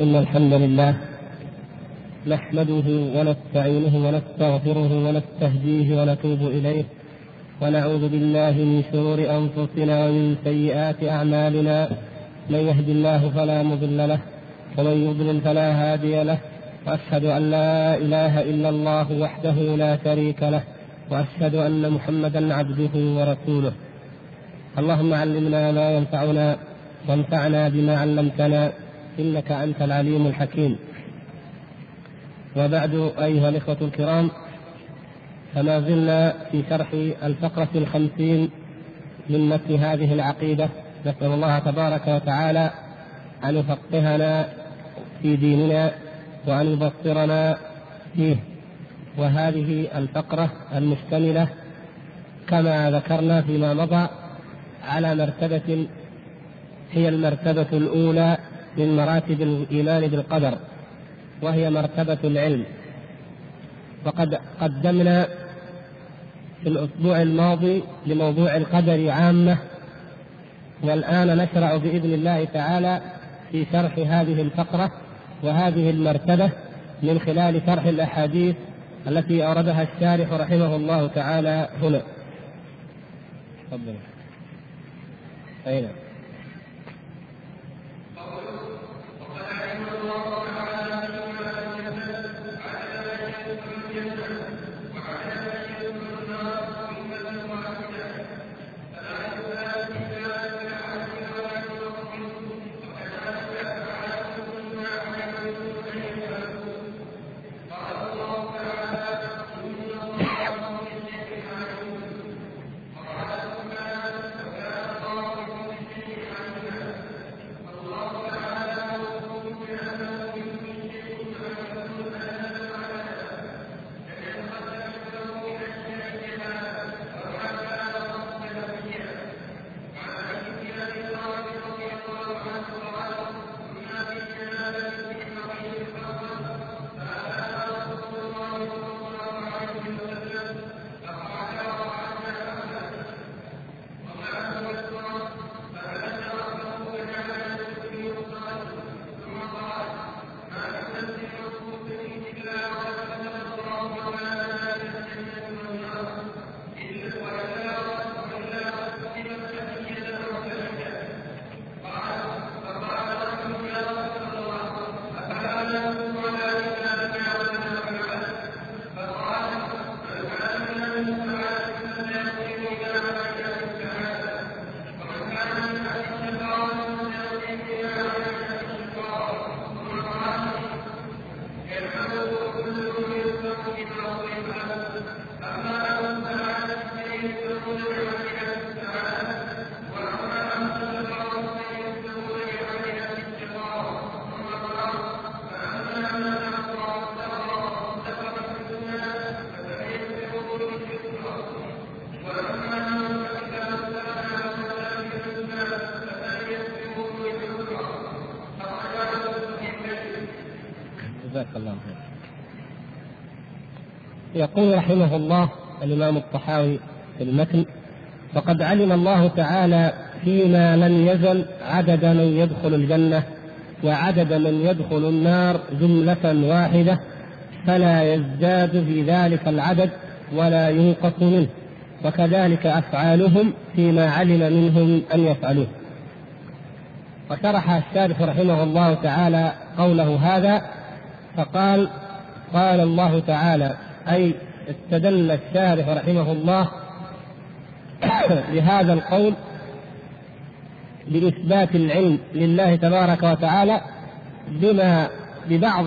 إن الحمد لله نحمده ونستعينه ونستغفره ونستهديه ونتوب إليه ونعوذ بالله من شرور أنفسنا ومن سيئات أعمالنا من يهد الله فلا مضل له ومن يضلل فلا هادي له وأشهد أن لا إله إلا الله وحده لا شريك له وأشهد أن محمدا عبده ورسوله. اللهم علمنا ما ينفعنا وانفعنا بما علمتنا إنك أنت العليم الحكيم. وبعد أيها الإخوة الكرام فما زلنا في شرح الفقرة الخمسين من متن هذه العقيدة. نسأل الله تبارك وتعالى أن يفقهنا في ديننا وأن يبصرنا فيه. وهذه الفقرة المشتملة كما ذكرنا فيما مضى على مرتبة هي المرتبة الأولى من مراتب الإيمان بالقدر وهي مرتبة العلم وقد قدمنا في الأسبوع الماضي لموضوع القدر عامة والآن نشرع بإذن الله تعالى في شرح هذه الفقرة وهذه المرتبة من خلال شرح الأحاديث التي أوردها الشارح رحمه الله تعالى هنا. تفضل. أين؟ يقول رحمه الله الإمام الطحاوي في المتن وقد علم الله تعالى فيما لم يزل عدد من يدخل الجنة وعدد من يدخل النار جملة واحدة فلا يزداد في ذلك العدد ولا ينقص منه وكذلك أفعالهم فيما علم منهم أن يفعلوه. وشرح الشارح رحمه الله تعالى قوله هذا فقال قال الله تعالى أي استدل الشارح رحمه الله بهذا القول بإثبات العلم لله تبارك وتعالى بما ببعض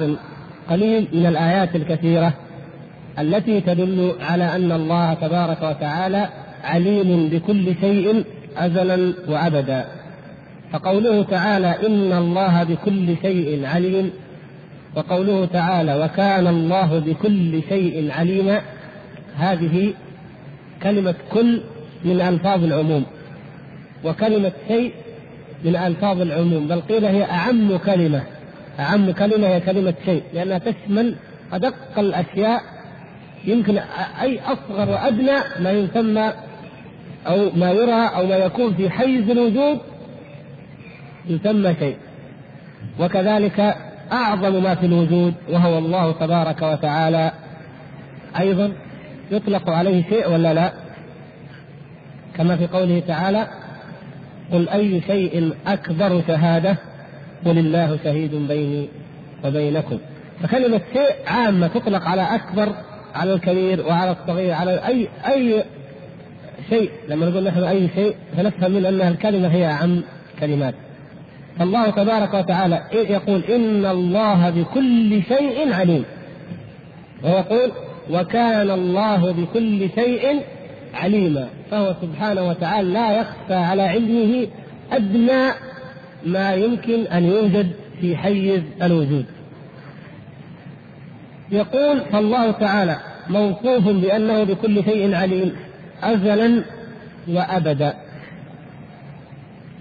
قليل من الآيات الكثيرة التي تدل على أن الله تبارك وتعالى عليم بكل شيء أزلا وأبدا. فقوله تعالى إن الله بكل شيء عليم وقوله تعالى وكان الله بكل شيء عليما هذه كلمة كل من ألفاظ العموم وكلمة شيء من ألفاظ العموم بل قيل هي أعم كلمة أعم كلمة هي كلمة شيء لأنها تشمل أدق الأشياء يمكن أي أصغر وأدنى ما يسمى أو ما يرى أو ما يكون في حيز الوجود يسمى شيء. وكذلك أعظم ما في الوجود وهو الله تبارك وتعالى. أيضا يطلق عليه شيء ولا لا؟ كما في قوله تعالى قل أي شيء أكبر شهادة قل الله شهيد بيني وبينكم. فكلمة شيء عامة تطلق على أكبر على الكبير وعلى الصغير على أي أي شيء. لما نقول نحن أي شيء فنفهم من أنها الكلمة هي أعم كلمات. الله تبارك وتعالى يقول إن الله بكل شيء عليم. ويقول وكان الله بكل شيء عليما. فهو سبحانه وتعالى لا يخفى على علمه أدنى ما يمكن أن يوجد في حيز الوجود. يقول فالله تعالى موصوف بأنه بكل شيء عليم أزلا وأبدا.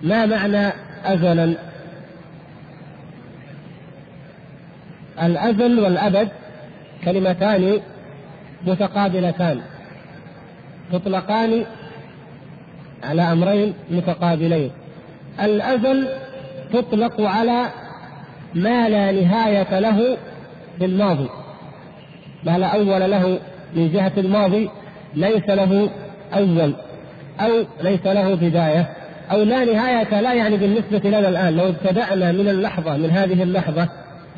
ما معنى أزلا. الأزل والأبد كلمتان متقابلتان. تطلقان على أمرين متقابلين. الأزل تطلق على ما لا نهاية له بالماضي. ما لا أول له من جهة الماضي ليس له أول أو ليس له بداية. أو لا نهاية لا يعني بالنسبة لنا الآن. لو ابتدأنا من اللحظة من هذه اللحظة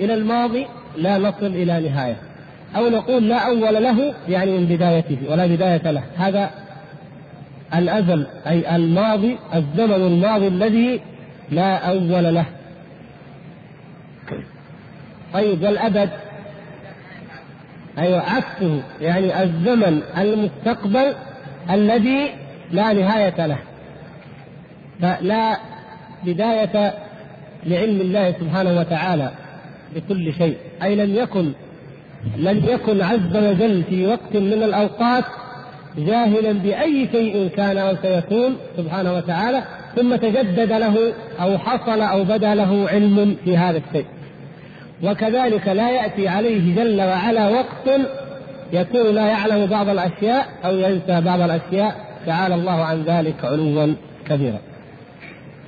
إلى الماضي لا نصل إلى نهاية. أو نقول لا أول له يعني من بدايته ولا بداية له. هذا الأزل أي الماضي الزمن الماضي الذي لا أول له. طيب والأبد؟ أيوة عكسه. يعني الزمن المستقبل الذي لا نهاية له. فلا بداية لعلم الله سبحانه وتعالى بكل شيء. أي لم يكن لم يكن عز وجل في وقت من الأوقات جاهلا بأي شيء كان أو سيكون سبحانه وتعالى ثم تجدد له أو حصل أو بدا له علم في هذا الشيء. وكذلك لا يأتي عليه جل وعلا وقت يكون لا يعلم بعض الأشياء أو ينسى بعض الأشياء. تعالى الله عن ذلك علوا كبيرا.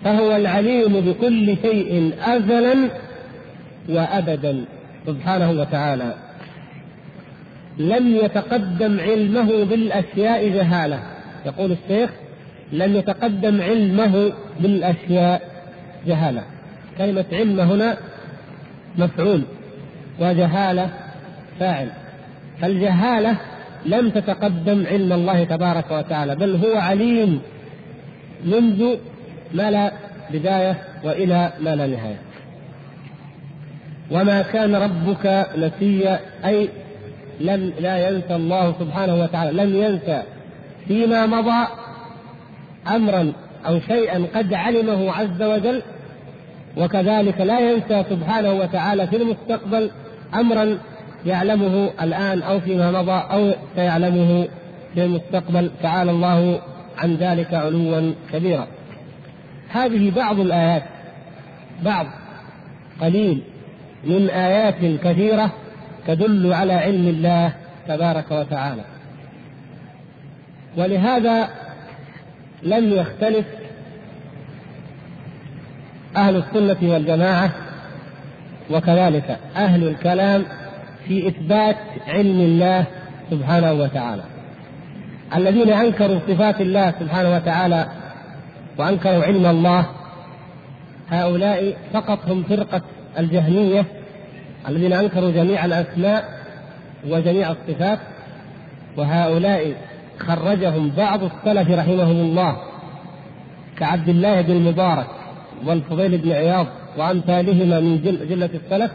فهو العليم بكل شيء أزلا وأبدا سبحانه وتعالى. لم يتقدم علمه بالأشياء جهالة. يقول الشيخ لم يتقدم علمه بالأشياء جهالة. كلمة علم هنا مفعول وجهالة فاعل. فالجهالة لم تتقدم علم الله تبارك وتعالى بل هو عليم منذ ما لا بداية وإلى ما لا نهاية. وما كان ربك نسيا أي لم لا ينسى الله سبحانه وتعالى لم ينسى فيما مضى أمرا أو شيئا قد علمه عز وجل وكذلك لا ينسى سبحانه وتعالى في المستقبل أمرا يعلمه الآن أو فيما مضى أو سيعلمه في المستقبل تعالى الله عن ذلك علوا كبيرا. هذه بعض الآيات بعض قليل من آيات كثيرة تدل على علم الله تبارك وتعالى. ولهذا لم يختلف أهل السنة والجماعة وكذلك أهل الكلام في إثبات علم الله سبحانه وتعالى. الذين أنكروا صفات الله سبحانه وتعالى وأنكروا علم الله هؤلاء فقط هم فرقة الجهمية الذين أنكروا جميع الأسماء وجميع الصفات وهؤلاء خرجهم بعض السلف رحمهم الله كعبد الله بن المبارك والفضيل بن عياض وأمثالهما من جلة السلف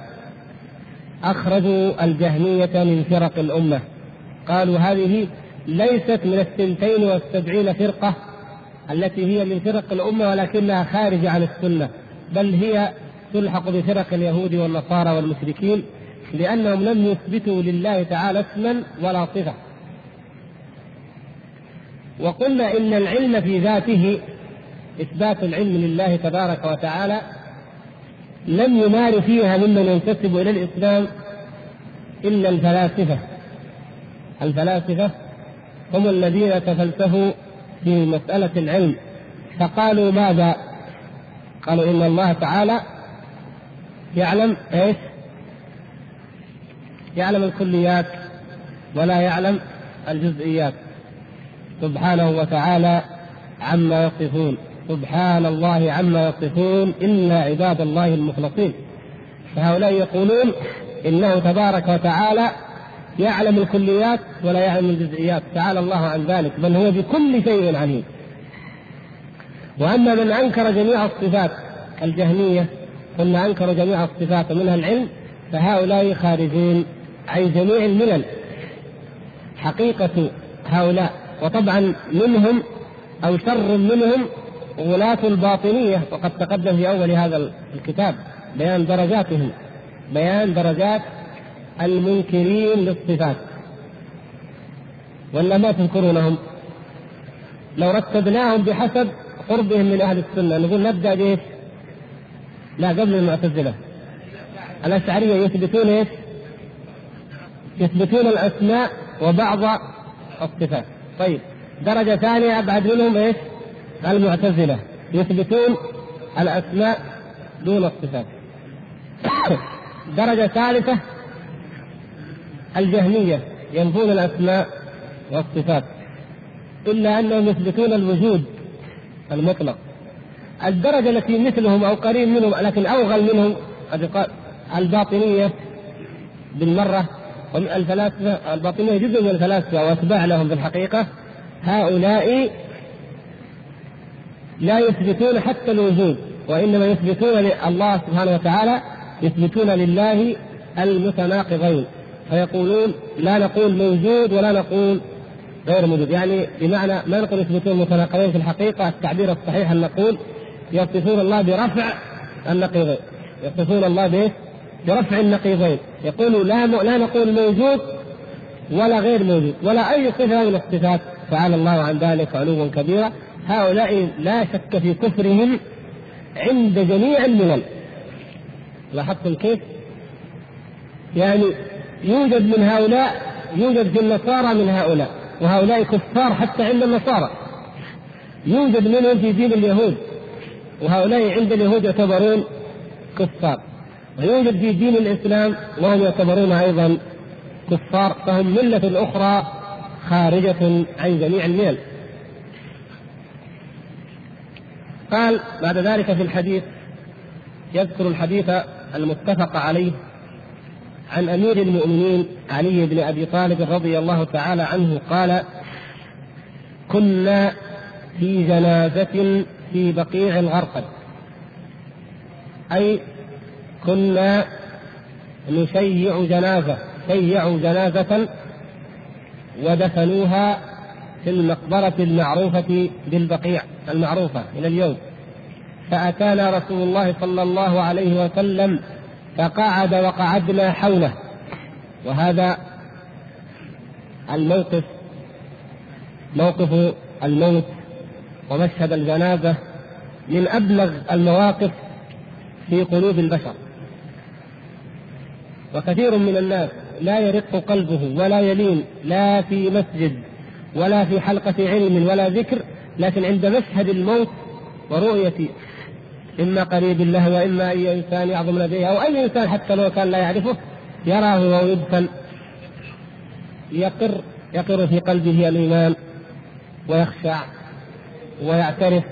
أخرجوا الجهمية من فرق الأمة. قالوا هذه ليست من الثنتين والسبعين فرقة التي هي من فرق الأمة ولكنها خارجه عن السنة بل هي تلحق بفرق اليهود والنصارى والمشركين لأنهم لم يثبتوا لله تعالى اسما ولا صفة. وقلنا إن العلم في ذاته إثبات العلم لله تبارك وتعالى لم يمار فيها ممن ينتسب إلى الإسلام إلا الفلاسفة. الفلاسفة هم الذين تفلسفوا في مسألة العلم فقالوا ماذا؟ قالوا إن الله تعالى يعلم إيش؟ يعلم الكليات ولا يعلم الجزئيات سبحانه وتعالى عما يصفون سبحان الله عما يصفون إلا عباد الله المخلصين فهؤلاء يقولون إنه تبارك وتعالى يعلم الكليات ولا يعلم الجزئيات. تعالى الله عن ذلك بل هو بكل شيء عليم. وأما من أنكر جميع الصفات الجهمية ثم أنكر جميع الصفات ومنها العلم فهؤلاء خارجون عن جميع الملل. حقيقة هؤلاء وطبعا منهم أو شر منهم غلاة الباطنية وقد تقدم في أول هذا الكتاب بيان درجاتهم. بيان درجات المنكرين للصفات ولا ما تذكرونهم لو رتبناهم بحسب قربهم من أهل السنة نقول نبدأ بإيش؟ لا قبل المعتزلة الأشعرية يثبتون إيش؟ يثبتون الأسماء وبعض الصفات طيب درجة ثانية أبعد منهم إيش؟ المعتزلة يثبتون الأسماء دون الصفات درجة ثالثة الجهمية ينفون الأسماء والصفات إلا أنهم يثبتون الوجود المطلق. الدرجة التي مثلهم أو قريب منهم لكن أوغل منهم الباطنية بالمرة الفلاسفة الباطنية جزء من الفلاسفة وأتباع لهم في الحقيقة هؤلاء لا يثبتون حتى الوجود وإنما يثبتون الله سبحانه وتعالى يثبتون لله المتناقضين. فيقولون لا نقول موجود ولا نقول غير موجود. يعني بمعنى ما نقول يثبتون متناقضين في الحقيقة التعبير الصحيح أن نقول يصفون الله برفع النقيضين. يصفون الله بايش؟ برفع النقيضين. يقولوا لا م... لا نقول موجود ولا غير موجود ولا أي صفة من الصفات. تعالى الله عن ذلك علوا كبيرا. هؤلاء لا شك في كفرهم عند جميع الملل. لاحظتم كيف؟ يعني يوجد من هؤلاء يوجد في النصارى من هؤلاء وهؤلاء كفار حتى عند النصارى. يوجد منهم في دين اليهود وهؤلاء عند اليهود يعتبرون كفار. ويوجد في دين الإسلام وهم يعتبرون أيضا كفار فهم ملة أخرى خارجة عن جميع الملل. قال بعد ذلك في الحديث يذكر الحديث المتفق عليه عن أمير المؤمنين علي بن أبي طالب رضي الله تعالى عنه قال كنا في جنازة في بقيع الغرقد. أي كنا نشيع جنازة شيعوا جنازة ودفنوها في المقبرة المعروفة بالبقيع المعروفة إلى اليوم. فأتانا رسول الله صلى الله عليه وسلم فقعد وقعدنا حوله. وهذا الموقف موقف الموت ومشهد الجنازة من أبلغ المواقف في قلوب البشر. وكثير من الناس لا يرق قلبه ولا يلين لا في مسجد ولا في حلقة علم ولا ذكر لكن عند مشهد الموت ورؤية إما قريب له وإما أي إنسان يعظم لديه أو أي إنسان حتى لو كان لا يعرفه يراه وهو يقر يقر في قلبه الإيمان ويخشع ويعترف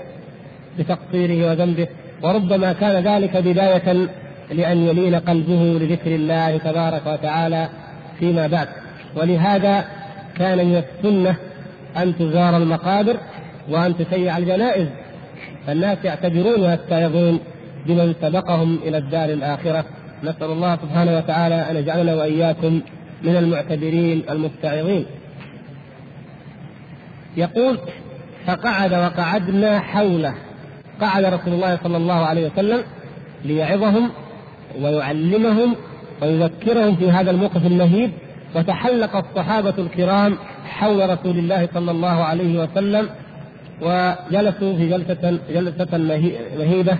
بتقصيره وذنبه وربما كان ذلك بداية لأن يلين قلبه لذكر الله تبارك وتعالى فيما بعد. ولهذا كان من السنة أن تزار المقابر وأن تشيع الجنائز. فالناس يعتبرون ويتعظون بمن سبقهم إلى الدار الآخرة. نسأل الله سبحانه وتعالى أن يجعلنا وإياكم من المعتبرين المتعظين يقول فقعد وقعدنا حوله. قعد رسول الله صلى الله عليه وسلم ليعظهم ويعلمهم ويذكرهم في هذا الموقف المهيب. وتحلق الصحابة الكرام حول رسول الله صلى الله عليه وسلم وجلسوا في جلسة جلسة مهيبة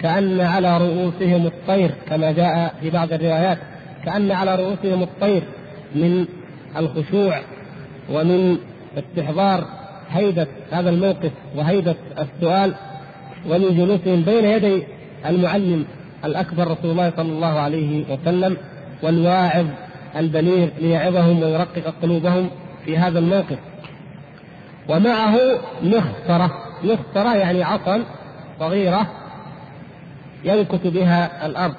كأن على رؤوسهم الطير كما جاء في بعض الروايات كأن على رؤوسهم الطير من الخشوع ومن استحضار هيبة هذا الموقف وهيبة السؤال ومن جلوسهم بين يدي المعلم الأكبر رسول الله صلى الله عليه وسلم والواعظ البليغ ليعظهم ويرقق قلوبهم في هذا الموقف. ومعه مخصرة مخصرة يعني عصا صغيرة ينكت بها الأرض.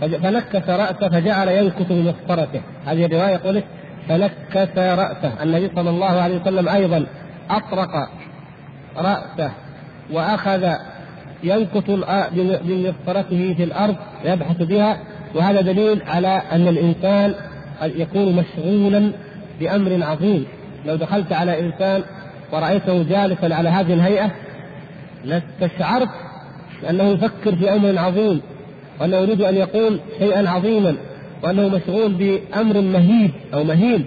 فنكس رأسه فجعل ينكت بمخصرته هذه الرواية يقول فنكس رأسه. النبي صلى الله عليه وسلم أيضا أطرق رأسه وأخذ ينكت بمخصرته في الأرض يبحث بها. وهذا دليل على أن الإنسان يكون مشغولا بأمر عظيم. لو دخلت على إنسان ورأيته جالسا على هذه الهيئة لاستشعرت أنه يفكر في أمر عظيم وأنه يريد أن يقول شيئا عظيما وأنه مشغول بأمر مهيب أو مهيب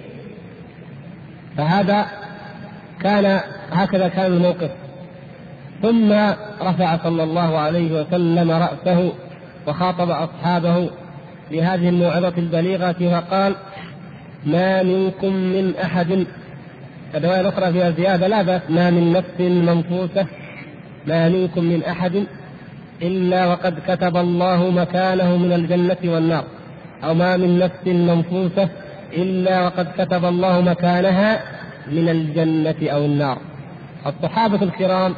فهذا كان هكذا كان الموقف. ثم رفع صلى الله عليه وسلم رأسه وخاطب أصحابه بهذه الموعظة البليغة فقال ما منكم من أحد الرواية الأخرى فيها زيادة لا بأس. ما من نفس منفوسة ما منكم من أحد إلا وقد كتب الله مكانه من الجنة والنار. أو ما من نفس منفوسة إلا وقد كتب الله مكانها من الجنة أو النار. الصحابة الكرام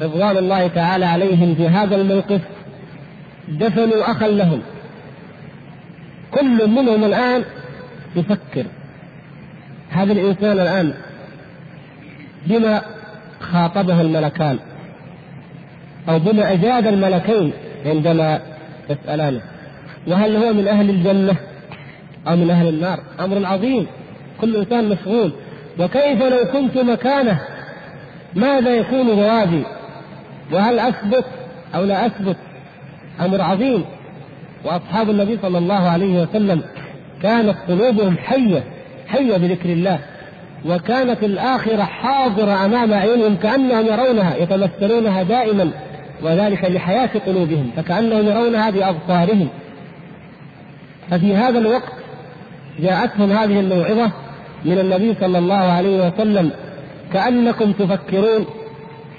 رضوان الله تعالى عليهم في هذا الموقف دفنوا أخا لهم. كل منهم الآن يفكر. هذا الإنسان الآن بما خاطبه الملكان أو بما أجاد الملكين عندما يسألانه. وهل هو من أهل الجنة أو من أهل النار؟ أمر عظيم. كل إنسان مشغول. وكيف لو كنت مكانه؟ ماذا يكون جوابي وهل أثبت أو لا أثبت؟ أمر عظيم. وأصحاب النبي صلى الله عليه وسلم كانت قلوبهم حية. حية بذكر الله. وكانت الآخرة حاضرة أمام أعينهم كأنهم يرونها يتمثلونها دائما وذلك لحياة قلوبهم فكأنهم يرونها بأبصارهم. ففي هذا الوقت جاءتهم هذه الموعظة من النبي صلى الله عليه وسلم كأنكم تفكرون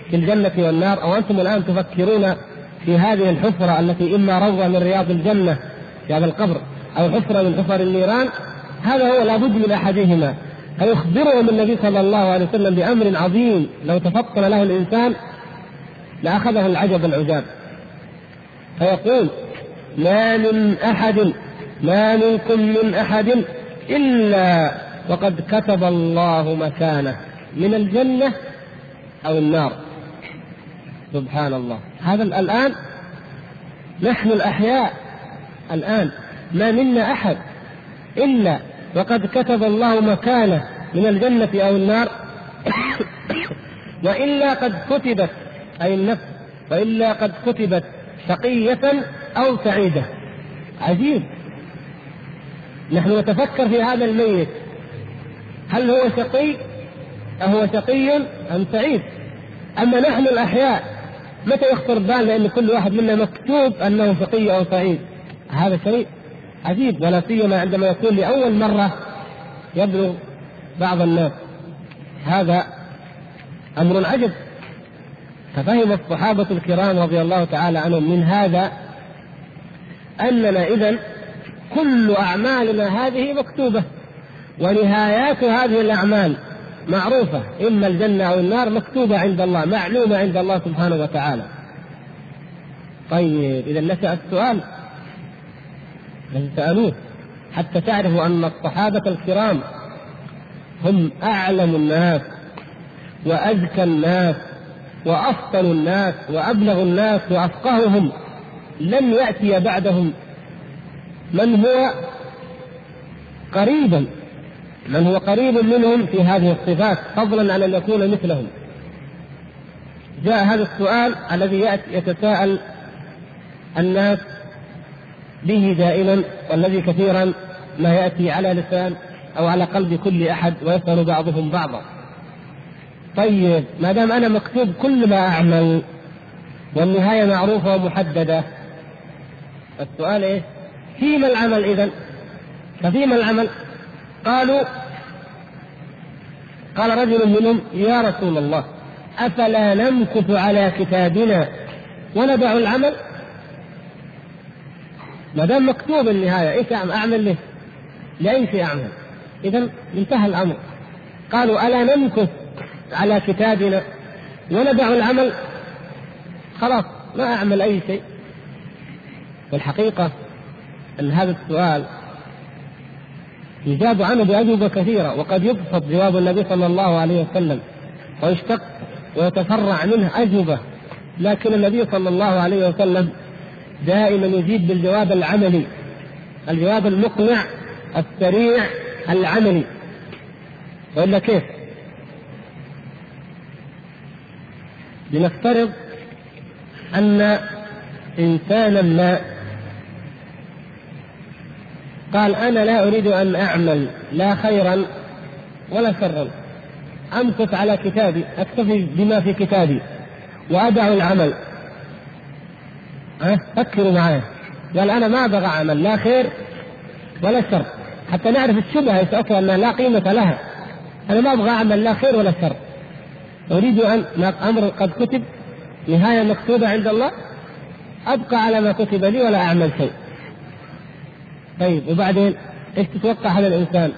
في الجنة والنار أو أنتم الآن تفكرون في هذه الحفرة التي إما روضة من رياض الجنة في هذا القبر أو حفرة من حفر النيران هذا هو لابد من أحدهما. فيخبرهم النبي صلى الله عليه وسلم بأمر عظيم لو تفطن له الإنسان لأخذه العجب العجاب. فيقول ما من أحد ما منكم من أحد إلا وقد كتب الله مكانه من الجنة أو النار. سبحان الله هذا الآن نحن الأحياء الآن ما منا أحد إلا وقد كتب الله مكانه من الجنة أو النار. وإلا قد كتبت أي النفس وإلا قد كتبت شقية أو سعيدة. عجيب. نحن نتفكر في هذا الميت. هل هو شقي؟ أهو شقي أم سعيد؟ أما نحن الأحياء متى يخطر بالنا أن كل واحد منا مكتوب أنه شقي أو سعيد؟ هذا شيء. عجيب ولا سيما عندما يكون لأول مرة يبلغ بعض الناس. هذا أمر عجب. ففهم الصحابة الكرام رضي الله تعالى عنهم من هذا أننا إذا كل أعمالنا هذه مكتوبة ونهايات هذه الأعمال معروفة. إما الجنة أو النار مكتوبة عند الله معلومة عند الله سبحانه وتعالى. طيب إذا نشأ السؤال الذي سألوه حتى تعرفوا أن الصحابة الكرام هم أعلم الناس وأذكى الناس وأفضل الناس وأبلغ الناس وأفقههم. لن يأتي بعدهم من هو قريبا من هو قريب منهم في هذه الصفات فضلا عن أن يكون مثلهم. جاء هذا السؤال الذي يتساءل الناس به دائما والذي كثيرا ما يأتي على لسان أو على قلب كل أحد ويسأل بعضهم بعضا. طيب ما دام أنا مكتوب كل ما أعمل والنهاية معروفة ومحددة السؤال إيه؟ فيما العمل اذا؟ ففيما العمل؟ قالوا قال رجل منهم يا رسول الله أفلا نمكث على كتابنا وندع العمل ما دام مكتوب النهاية إيش أعمل؟ ليه؟ لأي شيء أعمل؟ اذا انتهى الأمر. قالوا ألا نمكث على كتابنا وندع العمل؟ خلاص ما أعمل أي شيء. والحقيقة أن هذا السؤال يجاب عنه بأجوبة كثيرة وقد يبسط جواب النبي صلى الله عليه وسلم ويشتق ويتفرع منه أجوبة. لكن النبي صلى الله عليه وسلم دائما يجيب بالجواب العملي. الجواب المقنع السريع العملي. وإلا كيف؟ لنفترض أن إنسانا ما قال أنا لا أريد أن أعمل لا خيرا ولا شرا. أمكث على كتابي أكتفي بما في كتابي وأدع العمل. أه؟ فكروا معي قال أنا ما أبغى أعمل لا خير ولا شر حتى نعرف الشبهة يسألها أنها لا قيمة لها أنا ما أبغى أعمل لا خير ولا شر أريد أن أمر قد كتب نهاية مكتوبة عند الله أبقى على ما كتب لي ولا أعمل شيء طيب وبعدين إيش تتوقع هذا الإنسان؟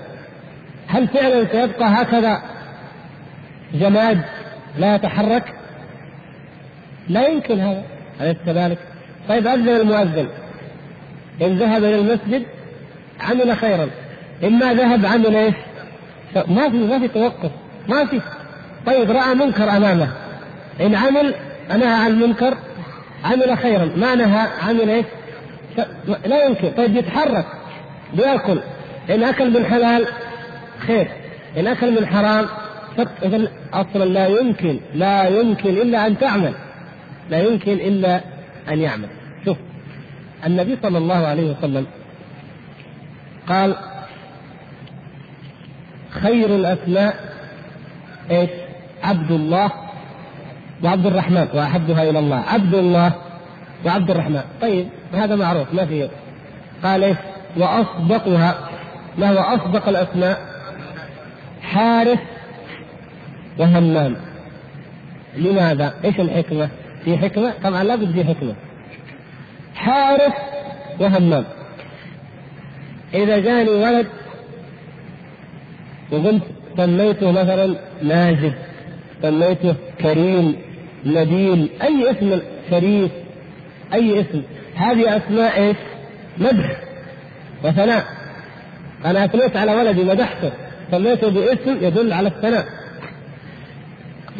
هل فعلا سيبقى هكذا جماد لا يتحرك؟ لا يمكن هذا أليس كذلك؟ طيب أذن المؤذن. إن ذهب إلى المسجد عمل خيرا. إما ذهب عمل إيش؟ ما في ما في توقف ما في. طيب رأى منكر أمامه. إن عمل نهى عن المنكر عمل خيرا. ما نهى عمل إيش؟ لا يمكن. طيب يتحرك بياكل إن أكل من حلال خير. إن أكل من حرام اذا أصلا لا يمكن لا يمكن إلا أن تعمل. لا يمكن إلا أن يعمل. شوف النبي صلى الله عليه وسلم قال خير الأسماء إيش؟ عبد الله وعبد الرحمن وأحبها إلى الله عبد الله وعبد الرحمن طيب هذا معروف ما في قال إيش وأصدقها ما هو أصدق الأسماء حارث وهمام لماذا؟ إيش الحكمة؟ في حكمة؟ طبعا لابد في حكمة. حارث وهمام. إذا جاني ولد وقلت سميته مثلا ماجد سميته كريم نبيل أي اسم شريف أي اسم هذه أسماء إيش؟ مدح وثناء أنا أثنيت على ولدي مدحته سميته باسم يدل على الثناء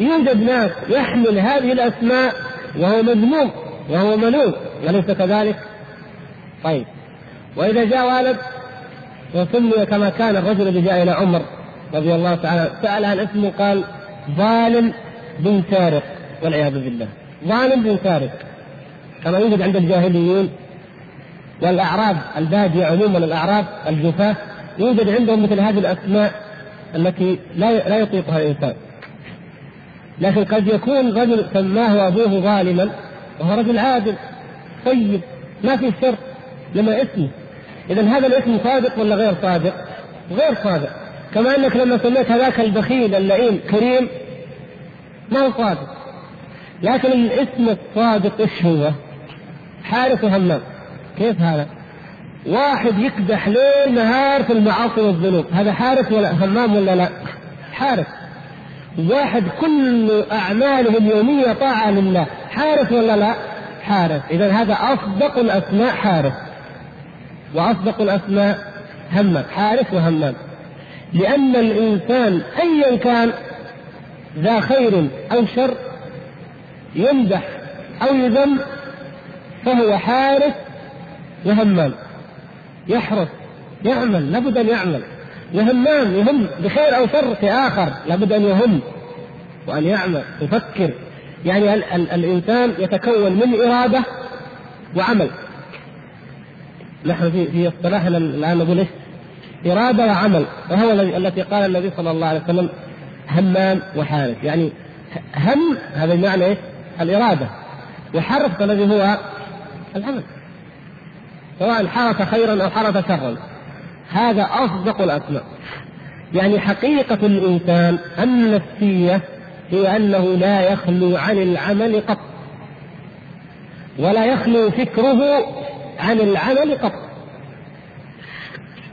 يوجد ناس يحمل هذه الأسماء وهو مذموم وهو ملوم أليس كذلك؟ طيب. وإذا جاء ولد وسمي كما كان الرجل الذي جاء إلى عمر رضي الله تعالى سأل عن اسمه قال ظالم بن سارق والعياذ بالله. ظالم بن سارق كما يوجد عند الجاهليين والأعراب البادية عموما الاعراب الجفاه يوجد عندهم مثل هذه الأسماء التي لا لا يطيقها الإنسان. لكن قد يكون رجل سماه أبوه ظالما وهو رجل عادل طيب ما في شر لما اسمه اذا هذا الاسم صادق ولا غير صادق؟ غير صادق كما أنك لما سميت هذاك البخيل اللئيم كريم ما هو صادق لكن الاسم الصادق إيش هو؟ حارس وهمام كيف هذا؟ واحد يكدح ليل نهار في المعاصي والذنوب هذا حارس ولا همام ولا لا؟ حارس واحد كل أعماله اليومية طاعة لله حارس ولا لا؟ حارس اذا هذا أصدق الأسماء حارس وأصدق الأسماء همام. حارس وهمام. لأن الإنسان ايا كان ذا خير أو شر يمدح أو يذم فهو حارس وهمام. يحرس يعمل لابد أن يعمل. وهمام يهم بخير أو شر في آخر لابد أن يهم وأن يعمل يفكر. يعني ال ال الإنسان يتكون من إرادة وعمل. نحن في في اصطلاحنا الآن نقول إيش؟ إرادة وعمل. وهو التي قال النبي صلى الله عليه وسلم همام وحارس يعني هم هذا بمعنى إيش؟ الإرادة. وحرس الذي هو العمل. سواء حرث خيرا أو حرث شرا. هذا أصدق الأسماء. يعني حقيقة الإنسان النفسيه هي انه لا يخلو عن العمل قط ولا يخلو فكره عن العمل قط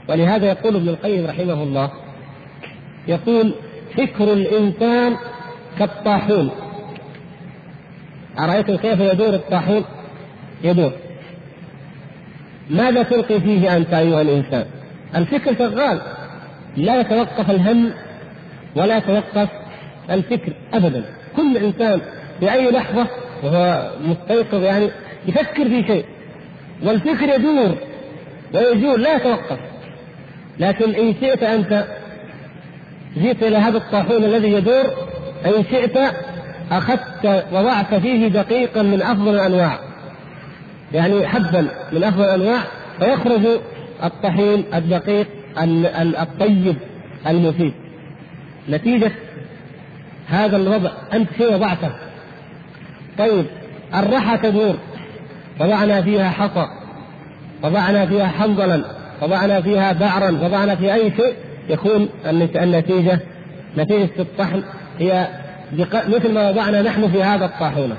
ولهذا يقول ابن القيم رحمه الله يقول فكر الإنسان كالطاحون أرأيتم كيف يدور الطاحون؟ يدور ماذا تلقي فيه أنت أيها الإنسان؟ الفكر شغال لا يتوقف الهم ولا يتوقف الفكر أبدا. كل إنسان في أي لحظة وهو مستيقظ يعني يفكر في شيء. والفكر يدور ويجول لا يتوقف. لكن إن شئت أنت جئت إلى هذا الطاحون الذي يدور إن شئت أخذت وضعت فيه دقيقا من أفضل الأنواع. يعني حبا من أفضل الأنواع. فيخرج الطحين الدقيق الطيب المفيد. نتيجة هذا الوضع أنت شيء وضعته؟ طيب الرحى تدور. وضعنا فيها حصى وضعنا فيها حنظلا وضعنا فيها بعرا وضعنا في أي شيء يكون النتيجة نتيجة الطحن هي مثل ما وضعنا نحن في هذا الطاحونة.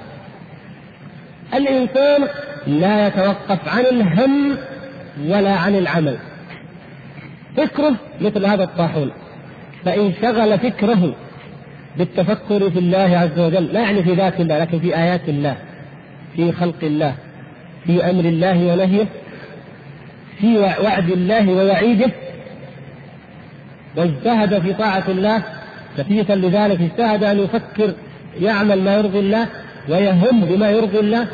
الإنسان لا يتوقف عن الهم ولا عن العمل. فكره مثل هذا الطاحون. فإن شغل فكره بالتفكر في الله عز وجل لا يعني في ذات الله لكن في آيات الله في خلق الله في أمر الله ونهيه في وعد الله ووعيده. واجتهد في طاعة الله نتيجة لذلك اجتهد أن يفكر يعمل ما يرضي الله ويهم بما يرضي الله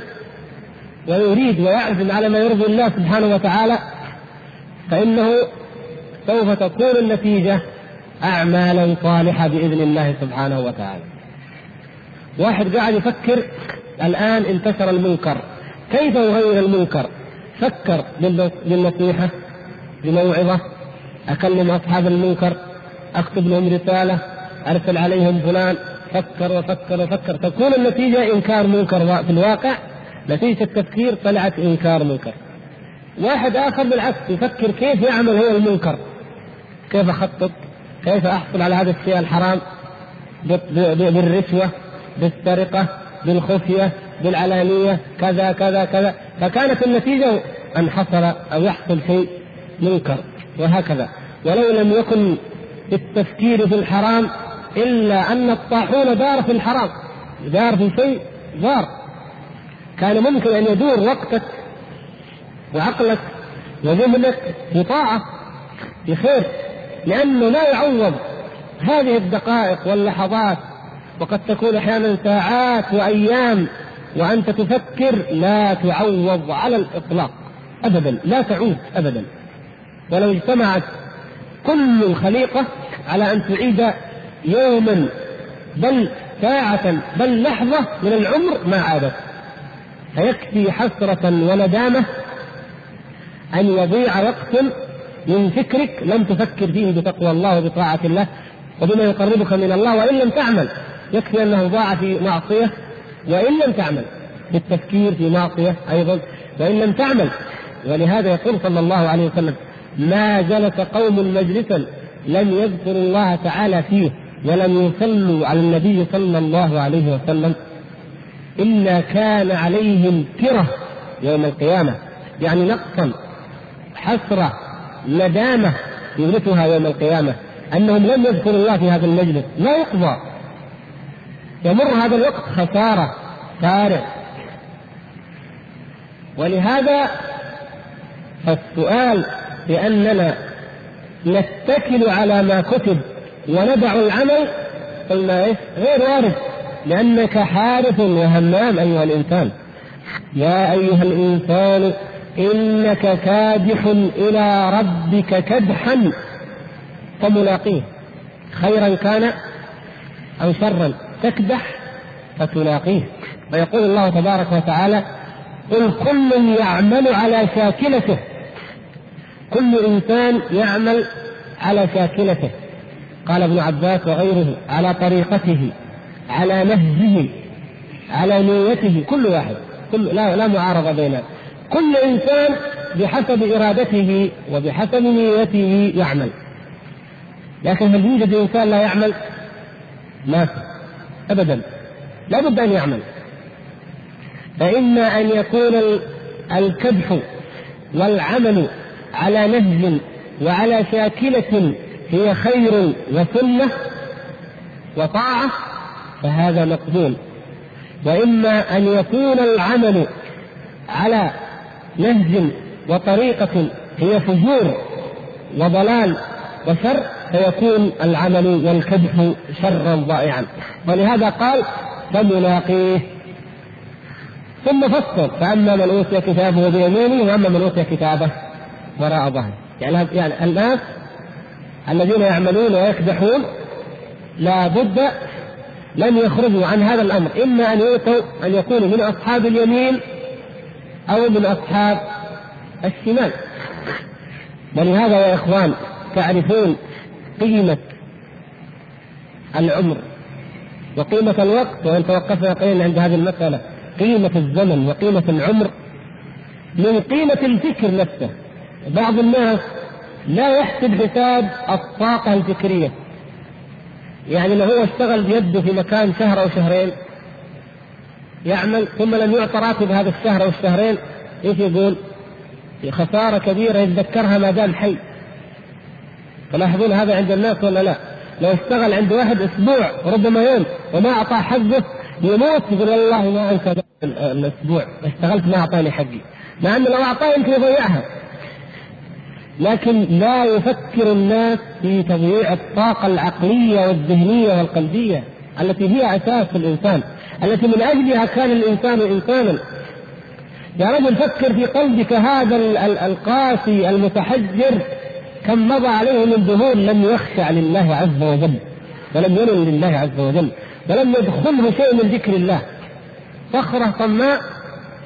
ويريد ويعزم على ما يرضي الله سبحانه وتعالى فإنه سوف تكون النتيجة أعمالا صالحة بإذن الله سبحانه وتعالى. واحد قاعد يفكر الآن انتشر المنكر. كيف يغير المنكر؟ فكر بالنصيحة بموعظة. أكلم أصحاب المنكر أكتب لهم رسالة أرسل عليهم فلان. فكر وفكر وفكر. تكون النتيجة إنكار منكر في الواقع. نتيجة التفكير طلعت إنكار منكر. واحد آخر بالعكس يفكر كيف يعمل هو المنكر؟ كيف أخطط؟ كيف أحصل على هذا الشيء الحرام؟ بالرشوة بالسرقة بالخفية بالعلانية كذا كذا كذا. فكانت النتيجة أن حصل أو يحصل شيء منكر وهكذا. ولو لم يكن التفكير في الحرام إلا أن الطاحون دار في الحرام. دار في شيء دار. كان ممكن أن يدور وقتك وعقلك وذهنك في طاعة في خير. لأنه لا يعوض هذه الدقائق واللحظات وقد تكون أحيانا ساعات وأيام وأنت تفكر لا تعوض على الإطلاق أبدا لا تعود أبدا. ولو اجتمعت كل الخليقة على أن تعيد يوما بل ساعة بل لحظة من العمر ما عادت. فيكفي حسرة وندامة أن يضيع وقت من فكرك لم تفكر فيه بتقوى الله وبطاعة الله وبما يقربك من الله وإن لم تعمل. يكفي أنه ضاع في معصية وإن لم تعمل. بالتفكير في معصية أيضا وإن لم تعمل. ولهذا يقول صلى الله عليه وسلم ما جلس قوم مجلسا لم يذكروا الله تعالى فيه ولم يصلوا على النبي صلى الله عليه وسلم إلا كان عليهم كرة يوم القيامة. يعني نقصا حسرة ندامة يورثها يوم القيامة أنهم لم يذكروا الله في هذا المجلس لا يقضى. يمر هذا الوقت خسارة فارغ ولهذا السؤال بأننا نتكل على ما كتب وندع العمل قلنا إيش؟ غير وارد لأنك حارث وهمام أيها الإنسان. يا أيها الإنسان إنك كادح إلى ربك كدحا فملاقيه. خيرا كان أو شرا تكدح فتلاقيه. ويقول الله تبارك وتعالى قل كل يعمل على شاكلته كل إنسان يعمل على شاكلته. قال ابن عباس وغيره على طريقته على نهجه على نيته كل واحد كل لا لا معارضة بينها كل إنسان بحسب إرادته وبحسب نيته يعمل. لكن هل يوجد إنسان لا يعمل؟ في. ابدا. لا بد أن يعمل. فإما أن يكون الكدح والعمل على نهج وعلى شاكلة هي خير وسنة وطاعة فهذا مقبول. وإما أن يكون العمل على نهج وطريقة هي فجور وضلال وشر فيكون العمل والكدح شرا ضائعا. ولهذا قال فملاقيه. ثم فصل فأما من أوتي كتابه بيمينه وأما من أوتي كتابه وراء ظهره. يعني يعني الناس الذين يعملون ويكدحون لا بد لن يخرجوا عن هذا الأمر. إما أن يؤتوا أن يكونوا من أصحاب اليمين أو من اصحاب الشمال. ولهذا يا إخوان تعرفون قيمة العمر وقيمة الوقت وإن توقفنا قليلا عند هذه المسألة قيمة الزمن وقيمة العمر من قيمة الفكر نفسه. بعض الناس لا يحسب حساب الطاقة الفكرية. يعني لو هو اشتغل بيده في مكان شهر أو شهرين يعمل ثم لم يعطى راتب هذا الشهر أو الشهرين إيش يقول؟ خسارة كبيرة يتذكرها ما دام حي. تلاحظون هذا عند الناس ولا لا؟ لو اشتغل عند واحد أسبوع ربما يوم وما اعطاه حقه يموت يقول والله ما أنسى الأسبوع. اشتغلت ما أعطاني حقي. مع أنه لو أعطاه يمكن يضيعها. لكن لا يفكر الناس في تضييع الطاقة العقلية والذهنية والقلبية التي هي أساس الإنسان. التي من أجلها كان الإنسان إنسانا. يا رجل فكر في قلبك هذا القاسي المتحجر كم مضى عليه من دهور لم يخشع لله عز وجل ولم ينل لله عز وجل ولم يدخله شيء من ذكر الله. صخرة طماء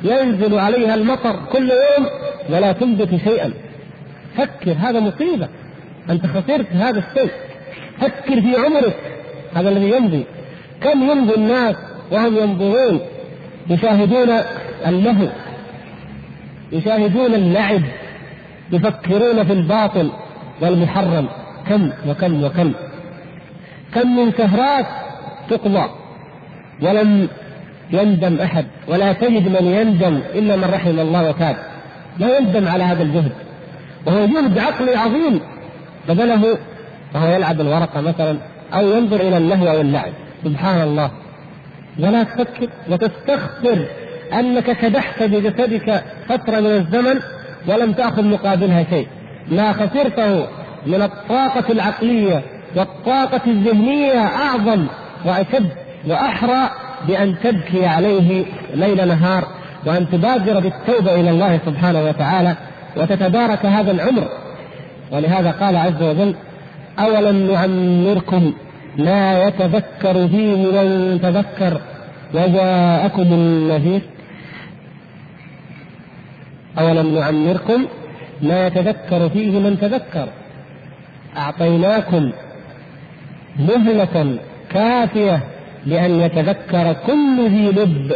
ينزل عليها المطر كل يوم ولا تنبت شيئا. فكر هذا مصيبة. أنت خسرت هذا الشيء. فكر في عمرك هذا الذي يمضي. كم يمضي الناس وهم ينظرون يشاهدون اللهو يشاهدون اللعب يفكرون في الباطل والمحرم كم وكم وكم. كم من سهرات تقضى ولم يندم أحد ولا تجد من يندم إلا من رحم الله وتاب. لا يندم على هذا الجهد. وهو جهد عقلي عظيم. بذله وهو يلعب الورقة مثلا أو ينظر إلى اللهو أو اللعب. سبحان الله. ولا تفكر وتستخسر أنك كدحت بجسدك فترة من الزمن ولم تأخذ مقابلها شيء. ما خسرته من الطاقة العقلية والطاقة الذهنية أعظم وأشد وأحرى بأن تبكي عليه ليل نهار وأن تبادر بالتوبة إلى الله سبحانه وتعالى وتتبارك هذا العمر. ولهذا قال عز وجل أولم نعمركم ما يتذكر فيه من تذكر وجاءكم النذير. أولم نعمركم؟ ما يتذكر فيه من تذكر. أعطيناكم مهلة كافية لأن يتذكر كل ذي لب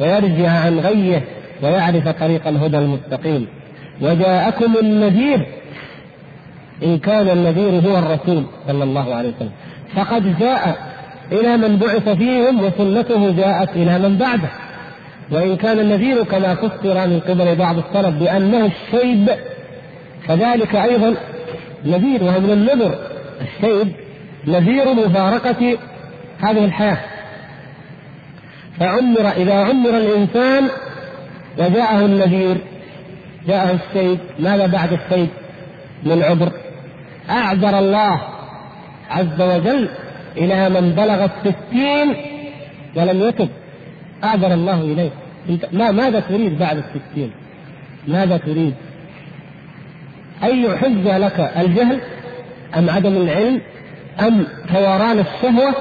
ويرجع عن غيه ويعرف طريق الهدى المستقيم. وجاءكم النذير. إن كان النذير هو الرسول صلى الله عليه وسلم. فقد جاء إلى من بعث فيهم وسنته جاءت إلى من بعده. وإن كان النذير كما فسر من قبل بعض السلف بأنه الشيب كذلك أيضا نذير وهو من النذر. الشيب نذير مفارقة هذه الحياة. فعمر إذا عمر الإنسان وجاءه النذير جاءه السيد ماذا بعد السيد من عذر أعذر الله. عز وجل إلى من بلغ الستين ولم يتب. أعذر الله إليه ما ماذا تريد بعد الستين؟ ماذا تريد؟ أي حجة لك الجهل أم عدم العلم؟ أم ثوران الشهوة؟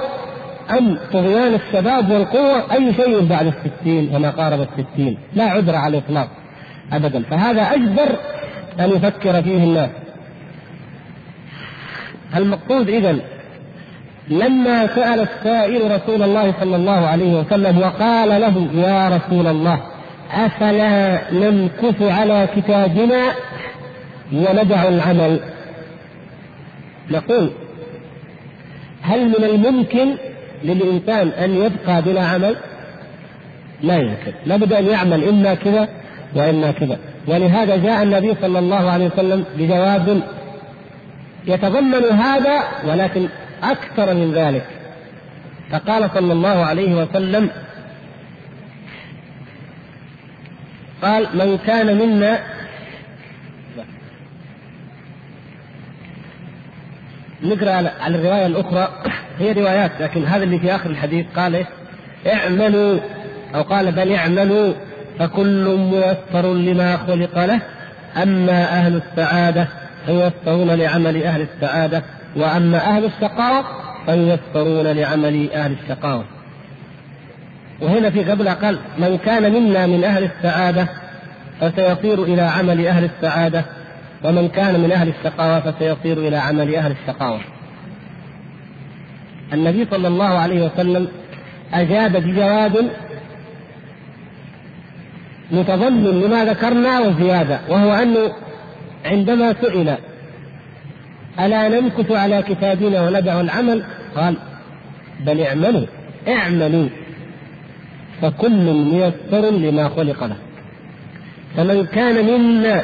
أم طغيان الشباب والقوة؟ أي شيء بعد الستين وما قارب الستين؟ لا عذر على الإطلاق أبدا. فهذا أجدر أن يفكر فيه الناس. المقصود إذا لما سأل السائل رسول الله صلى الله عليه وسلم وقال له يا رسول الله أفلا نمكث على كتابنا وندع العمل نقول هل من الممكن للإنسان أن يبقى بلا عمل؟ لا يمكن لابد أن يعمل إما كذا وإما كذا ولهذا جاء النبي صلى الله عليه وسلم بجواب يتضمن هذا ولكن أكثر من ذلك. فقال صلى الله عليه وسلم قال من كان منا نقرأ على الرواية الأخرى. هي روايات لكن هذا اللي في آخر الحديث قال إيش؟ اعملوا. أو قال بل اعملوا. فكل ميسر لما خلق له أما أهل السعادة. فييسرون لعمل أهل السعادة وأما أهل الشقاوة فييسرون لعمل أهل الشقاوة وهنا في قبل قال من كان منا من أهل السعادة فسيصير إلى عمل أهل السعادة ومن كان من أهل الشقاوة فسيصير إلى عمل أهل الشقاوة. النبي صلى الله عليه وسلم أجاب بجواب متضمن لما ذكرنا وزياده وهو أنه عندما سئل ألا نمكث على كتابنا وندع العمل؟ قال بل اعملوا اعملوا فكل ميسر لما خلق له. فمن كان منا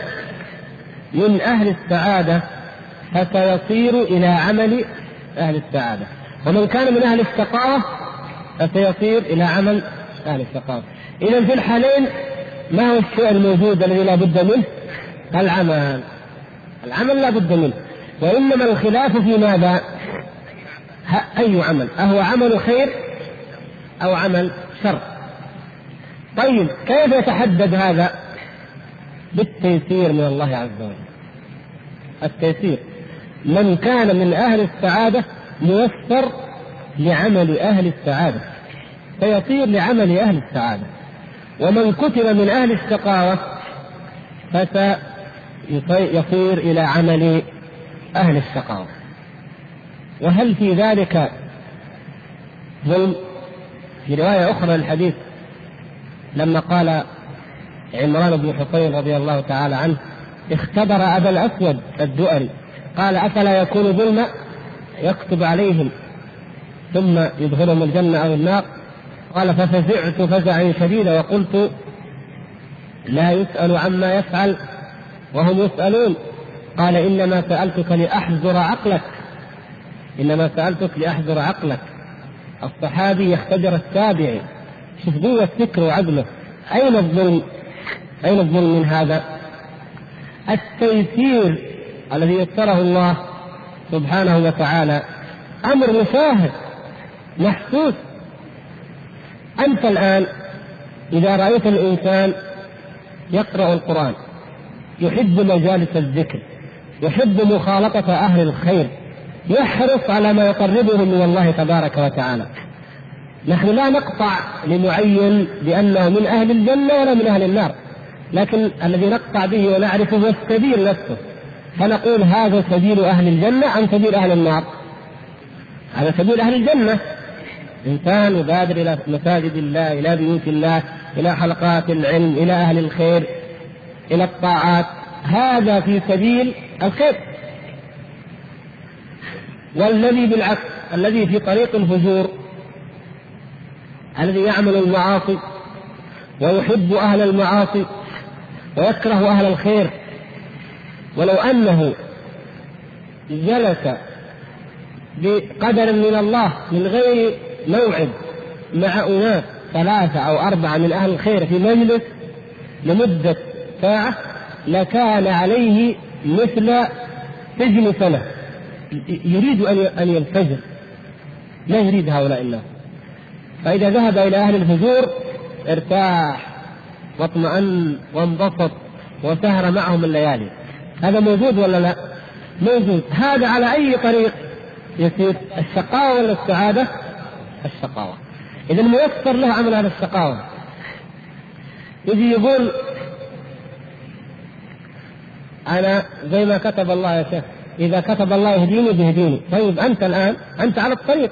من أهل السعادة فسيصير إلى عمل أهل السعادة. ومن كان من أهل الشقاوة فسيصير إلى عمل أهل الشقاوة إذا في الحالين ما هو الشيء الموجود الذي لا بد منه؟ العمل العمل لا بد منه وإنما الخلاف في ماذا؟ أي عمل؟ أهو عمل خير أو عمل شر؟ طيب كيف يتحدد هذا؟ بالتيسير من الله عز وجل التيسير من كان من أهل السعادة ميسر لعمل أهل السعادة فيصير لعمل أهل السعادة ومن كتب من أهل الشقاوة فسيصير إلى عمل أهل الشقاوة وهل في ذلك ظلم؟ في رواية أخرى للحديث لما قال عمران بن حصين رضي الله تعالى عنه اختبر أبا الأسود الدؤري قال أفلا يكون ظلما يكتب عليهم ثم يدخلهم الجنة أو النار. قال ففزعت فزعا شديدا وقلت لا يسأل عما يفعل. وهم يسألون. قال إنما سألتك لأحذر عقلك. إنما سألتك لأحذر عقلك. الصحابي يختبر التابعي شوف قوة فكره وعقله أين الظلم؟ أين الظلم من هذا؟ التيسير الذي يسره الله سبحانه وتعالى أمر مشاهد محسوس. أنت الآن إذا رأيت الإنسان يقرأ القرآن. يحب مجالس الذكر يحب مخالطة أهل الخير يحرص على ما يقربه من الله تبارك وتعالى. نحن لا نقطع لمعين بأنه من أهل الجنة ولا من أهل النار لكن الذي نقطع به ونعرفه هو السبيل نفسه. فنقول هذا سبيل أهل الجنة عن سبيل أهل النار؟ هذا سبيل أهل الجنة. إنسان يبادر إلى مساجد الله إلى بيوت الله إلى حلقات العلم إلى أهل الخير. إلى الطاعات. هذا في سبيل الخير. والذي بالعكس الذي في طريق الفجور الذي يعمل المعاصي ويحب أهل المعاصي ويكره أهل الخير. ولو أنه جلس بقدر من الله من غير موعد مع أناس ثلاثة أو أربعة من أهل الخير في مجلس لمدة ساعة لكان عليه مثل سجن سنة. يريد أن ينفجر لا يريد هؤلاء الناس. فإذا ذهب إلى أهل الفجور ارتاح واطمأن وانبسط وسهر معهم الليالي. هذا موجود ولا لا؟ موجود. هذا على أي طريق؟ يسير. الشقاوة ولا السعادة؟ الشقاوة. إذا ميسر له عمل على الشقاوة. يجي يقول أنا زي ما كتب الله يا شيخ. إذا كتب الله يهديني بيهديني طيب أنت الآن أنت على الطريق.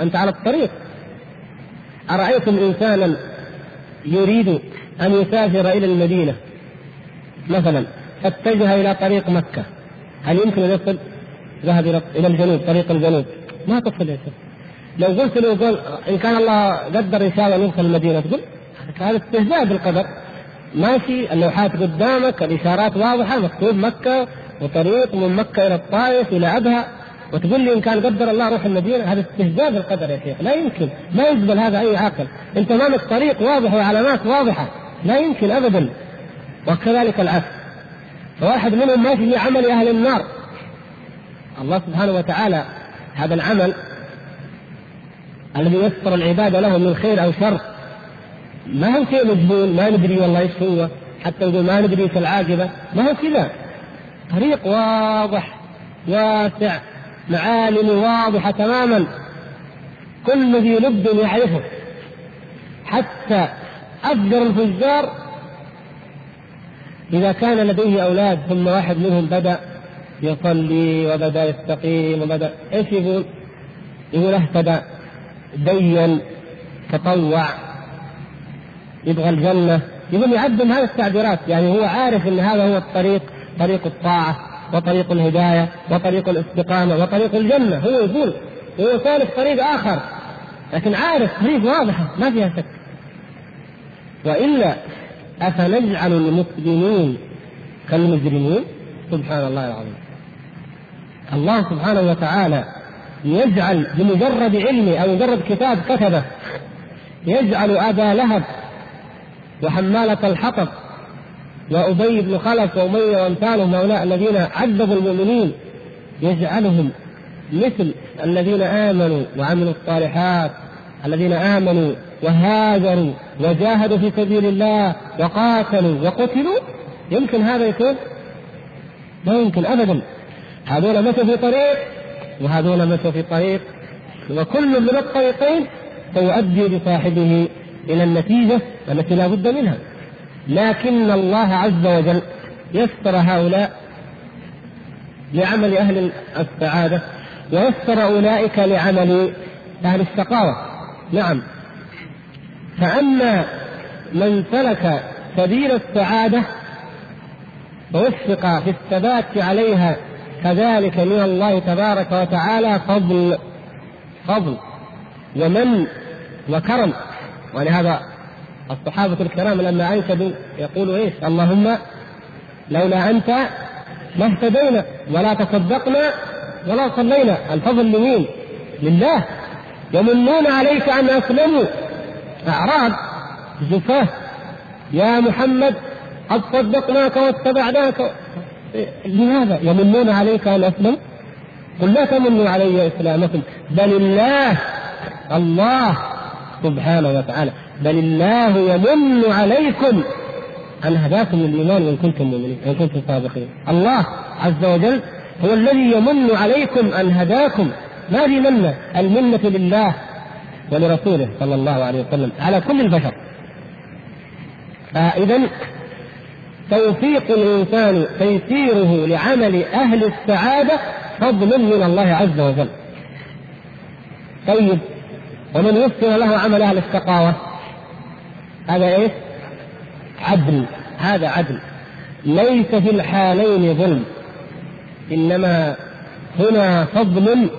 أنت على الطريق. أرأيتم إنسانا يريد أن يسافر إلى المدينة؟ مثلا فاتجه إلى طريق مكة. هل يمكن أن يصل؟ ذهب إلى الجنوب طريق الجنوب. ما تصل يا شيخ. لو قلت له قل إن كان الله قدر إن شاء الله ندخل المدينة تقول هذا استهزاء بالقدر. ماشي اللوحات قدامك الإشارات واضحة مكتوب مكة وطريق من مكة إلى الطائف إلى ابها وتقول لي إن كان قدر الله روح المدينة هذا استهزاء بالقدر يا شيخ لا يمكن ما يقبل هذا أي عاقل. أنت أمامك طريق واضح وعلامات واضحة لا يمكن ابدا. وكذلك العكس. فواحد منهم ماشي في عمل أهل النار. الله سبحانه وتعالى هذا العمل الذي يسر العباد له من خير أو شر. ما هو شيء مجهول ما ندري والله إيش هو. حتى يقول ما ندري إيش العاقبة. ما هو كذا. طريق واضح واسع معالم واضحة تماما. كل ذي لب يعرفه. حتى افجر الفجار إذا كان لديه أولاد ثم واحد منهم بدأ يصلي وبدأ يستقيم وبدأ إيش يقول؟ يقول اهتدى دين تطوع. يبغى الجنة يقول يعدم هذه التعبيرات. يعني هو عارف إن هذا هو الطريق طريق الطاعة وطريق الهداية وطريق الاستقامة وطريق الجنة. هو يقول هو سالك طريق آخر لكن عارف طريق واضحة ما فيها شك. وإلا أفنجعل المسلمين كالمجرمين؟ سبحان الله العظيم. الله سبحانه وتعالى يجعل بمجرد علمه أو مجرد كتاب كتبه يجعل أبا لهب وحمالة الحطب وأبي بن خلف وأمية وأمثالهم هؤلاء الذين عذبوا المؤمنين يجعلهم مثل الذين آمنوا وعملوا الصالحات الذين آمنوا وهاجروا وجاهدوا في سبيل الله وقاتلوا وقتلوا يمكن هذا يكون؟ لا يمكن أبدا هذول مشوا في طريق وهذول مشوا في طريق وكل من الطريقين سيؤدي بصاحبه إلى النتيجة التي لا بد منها. لكن الله عز وجل يسر هؤلاء لعمل أهل السعادة ويسر أولئك لعمل أهل الشقاوه نعم. فأما من سلك سبيل السعادة ووفق في الثبات عليها كذلك من الله تبارك وتعالى فضل فضل ومن وكرم. ولهذا الصحابة الكرام لما أنشدوا يقولوا إيش؟ اللهم لولا أنت ما اهتدينا ولا تصدقنا ولا صلينا. الفضل لمين؟ لله. يمنون عليك أن أسلموا. أعراب زفاة. يا محمد قد صدقناك واتبعناك. لماذا؟ يمنون عليك أن أسلم؟ قل لا تمنوا علي إسلامكم. بل الله الله. سبحانه وتعالى. بل الله يمن عليكم. ان هداكم للإيمان إن كنتم مؤمنين إن كنتم صادقين. الله عز وجل هو الذي يمن عليكم أن هداكم. ما في منة؟ المنة لله ولرسوله صلى الله عليه وسلم. على كل البشر. فإذا توفيق الإنسان تيسيره لعمل أهل السعادة فضل من الله عز وجل. طيب ومن يسر له عمل أهل الشقاوة. هذا إيش؟ عدل. هذا عدل. ليس في الحالين ظلم. إنما هنا فضل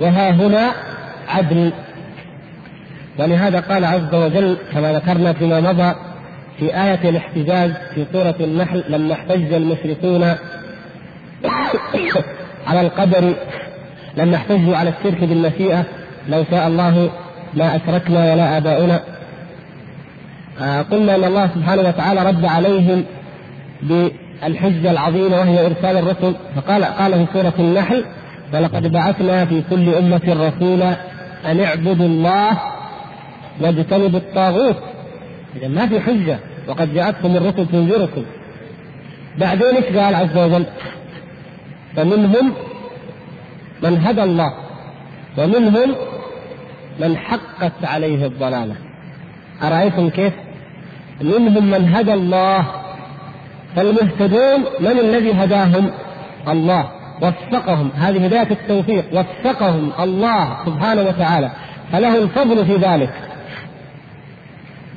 وها هنا عدل. ولهذا قال عز وجل كما ذكرنا فيما مضى في آية الاحتجاج في سورة النحل لما احتج المشركون على القدر لما احتجوا على الشرك بالمشيئة لو شاء الله ما أشركنا ولا آباؤنا. آه قلنا أن الله سبحانه وتعالى رد عليهم بالحجة العظيمة وهي إرسال الرسل. فقال قال في سورة النحل ولقد بعثنا في كل أمة رسولا أن اعبدوا الله واجتنبوا الطاغوت. إذا ما في حجة. وقد جاءتكم الرسل تنذركم. بعدين إيش قال عز وجل؟ فمنهم من هدى الله ومنهم من حقت عليه الضلالة. أرأيتم كيف؟ منهم من هدى الله فالمهتدون من الذي هداهم؟ الله. وفقهم هذه هداية التوفيق. وفقهم الله سبحانه وتعالى. فله الفضل في ذلك.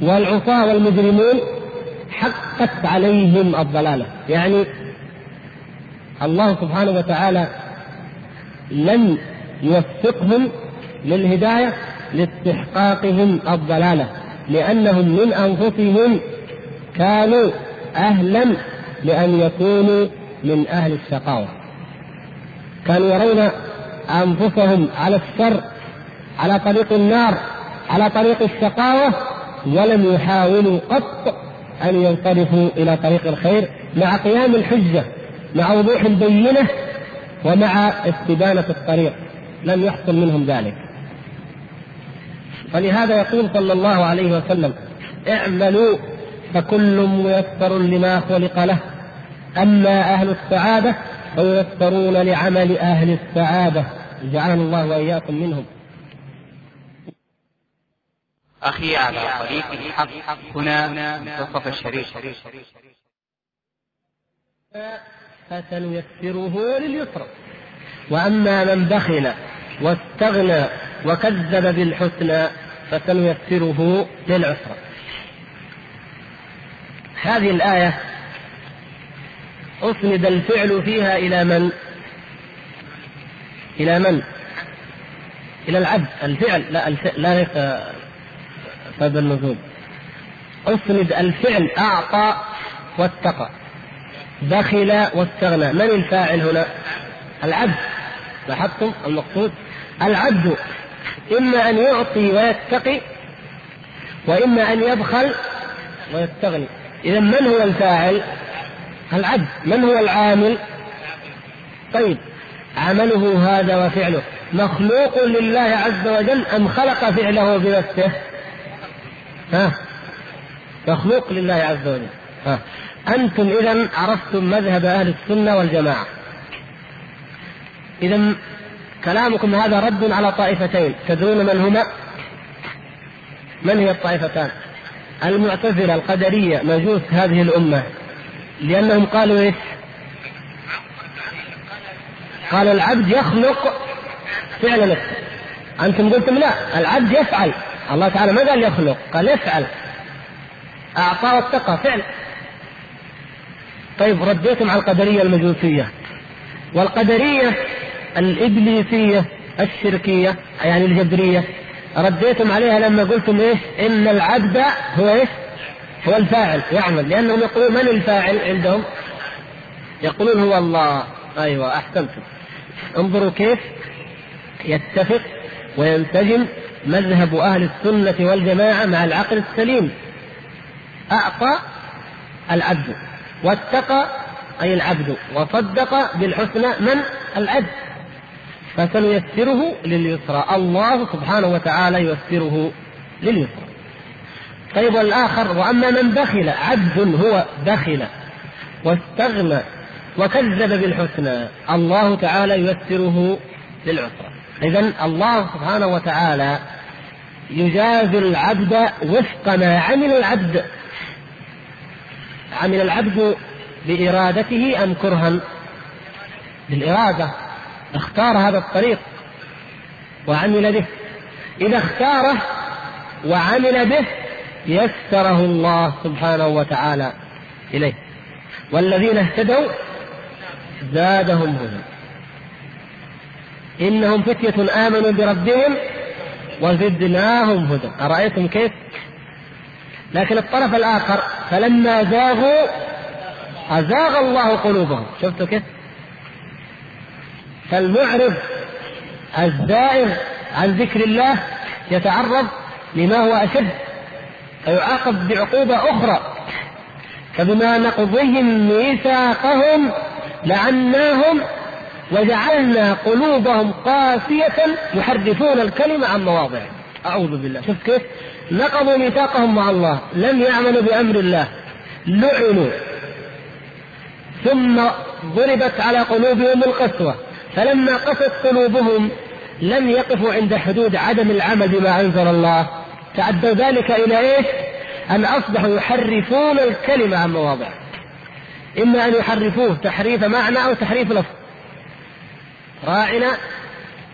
والعصاة والمجرمون حقت عليهم الضلالة. يعني الله سبحانه وتعالى لم يوفقهم للهداية لاستحقاقهم الضلالة لأنهم من أنفسهم كانوا أهلا لأن يكونوا من أهل الشقاوة. كانوا يرون أنفسهم على الشر على طريق النار على طريق الشقاوة ولم يحاولوا قط أن ينصرفوا إلى طريق الخير مع قيام الحجة مع وضوح البينة ومع استبانة الطريق. لم يحصل منهم ذلك. فلهذا يقول صلى الله عليه وسلم اعملوا فكل ميسر لما خلق له أما أهل السعادة فييسرون لعمل أهل السعادة. جعلنا الله وإياكم منهم. أخي على طريق الحق هنا منتصف الشريف. فسنيسره لليسرى وأما من بخل واستغنى وكذب بالحسنى فسنيسره للعسرى. هذه الآية أسند الفعل فيها إلى من؟ إلى من؟ إلى العبد. الفعل لا الفعل لا ليس سبب النزول. أسند الفعل أعطى واتقى. بخل واستغنى. من الفاعل هنا؟ العبد. لاحظتم المقصود؟ العبد. إما أن يعطي ويتقي وإما أن يبخل ويستغني. إذا من هو الفاعل؟ العبد. من هو العامل؟ طيب. عمله هذا وفعله. مخلوق لله عز وجل أم خلق فعله بنفسه؟ ها؟ مخلوق لله عز وجل. ها. أنتم إذا عرفتم مذهب أهل السنة والجماعة. إذا كلامكم هذا رد على طائفتين. تدرون من هما؟ من هي الطائفتان؟ المعتزلة القدرية مجوس هذه الأمة. لأنهم قالوا إيش؟ قال العبد يخلق فعل نفسه أنتم قلتم لا العبد يفعل. الله تعالى ما قال يخلق قال يفعل. أعطى واتقى فعل. طيب رديتم على القدرية المجوسية. والقدرية الإبليسية الشركية يعني الجبرية رديتم عليها لما قلتم إيش؟ إن العبد هو إيش؟ هو الفاعل يعمل لأنهم يقولون من الفاعل عندهم؟ يقولون هو الله أيوه أحسنتم انظروا كيف يتفق وينسجم مذهب أهل السنة والجماعة مع العقل السليم أعطى العبد واتقى أي العبد وصدق بالحسنى من العبد فسنيسره لليسرى. الله سبحانه وتعالى ييسره لليسرى. طيب والآخر وأما من بخل عبد هو بخل واستغنى وكذب بالحسنى الله تعالى ييسره للعسرى. إذا الله سبحانه وتعالى يجازي العبد وفق ما عمل العبد. عمل العبد بإرادته أم كرها؟ بالإرادة. اختار هذا الطريق وعمل به. إذا اختاره وعمل به يسره الله سبحانه وتعالى إليه. والذين اهتدوا زادهم هدى. إنهم فتية آمنوا بربهم وزدناهم هدى. أرأيتم كيف؟ لكن الطرف الآخر فلما زاغوا أزاغ الله قلوبهم. شفتوا كيف؟ فالمعرض الزائر عن ذكر الله يتعرض لما هو أشد فيعاقب بعقوبة أخرى. فبما نقضهم ميثاقهم لعناهم وجعلنا قلوبهم قاسية يحرفون الكلمة عن مواضعه. أعوذ بالله. شوف كيف نقضوا ميثاقهم مع الله لم يعملوا بأمر الله لعنوا. ثم ضربت على قلوبهم القسوة. فلما قست قلوبهم لم يقفوا عند حدود عدم العمل بما أنزل الله تعدوا ذلك إلى إيش؟ أن أصبحوا يحرفون الكلمة عن مواضعه. إما أن يحرفوه تحريف معنى أو تحريف لفظ. راعنا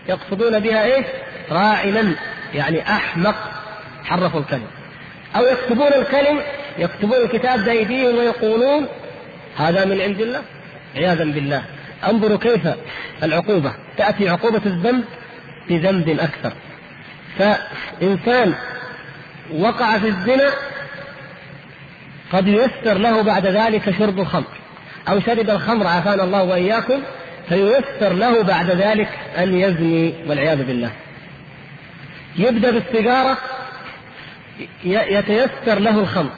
يقصدون بها إيش؟ راعنا يعني أحمق حرفوا الكلمة. أو يكتبون الكلم يكتبون الكتاب بأيديهم ويقولون هذا من عند الله عياذا بالله انظروا كيف العقوبة. تأتي عقوبة الذنب بذنب أكثر. فإنسان وقع في الزنا قد ييسر له بعد ذلك شرب الخمر. أو شرب الخمر عافانا الله وإياكم فييسر له بعد ذلك أن يزني والعياذ بالله. يبدأ بالسيجارة يتيسر له الخمر.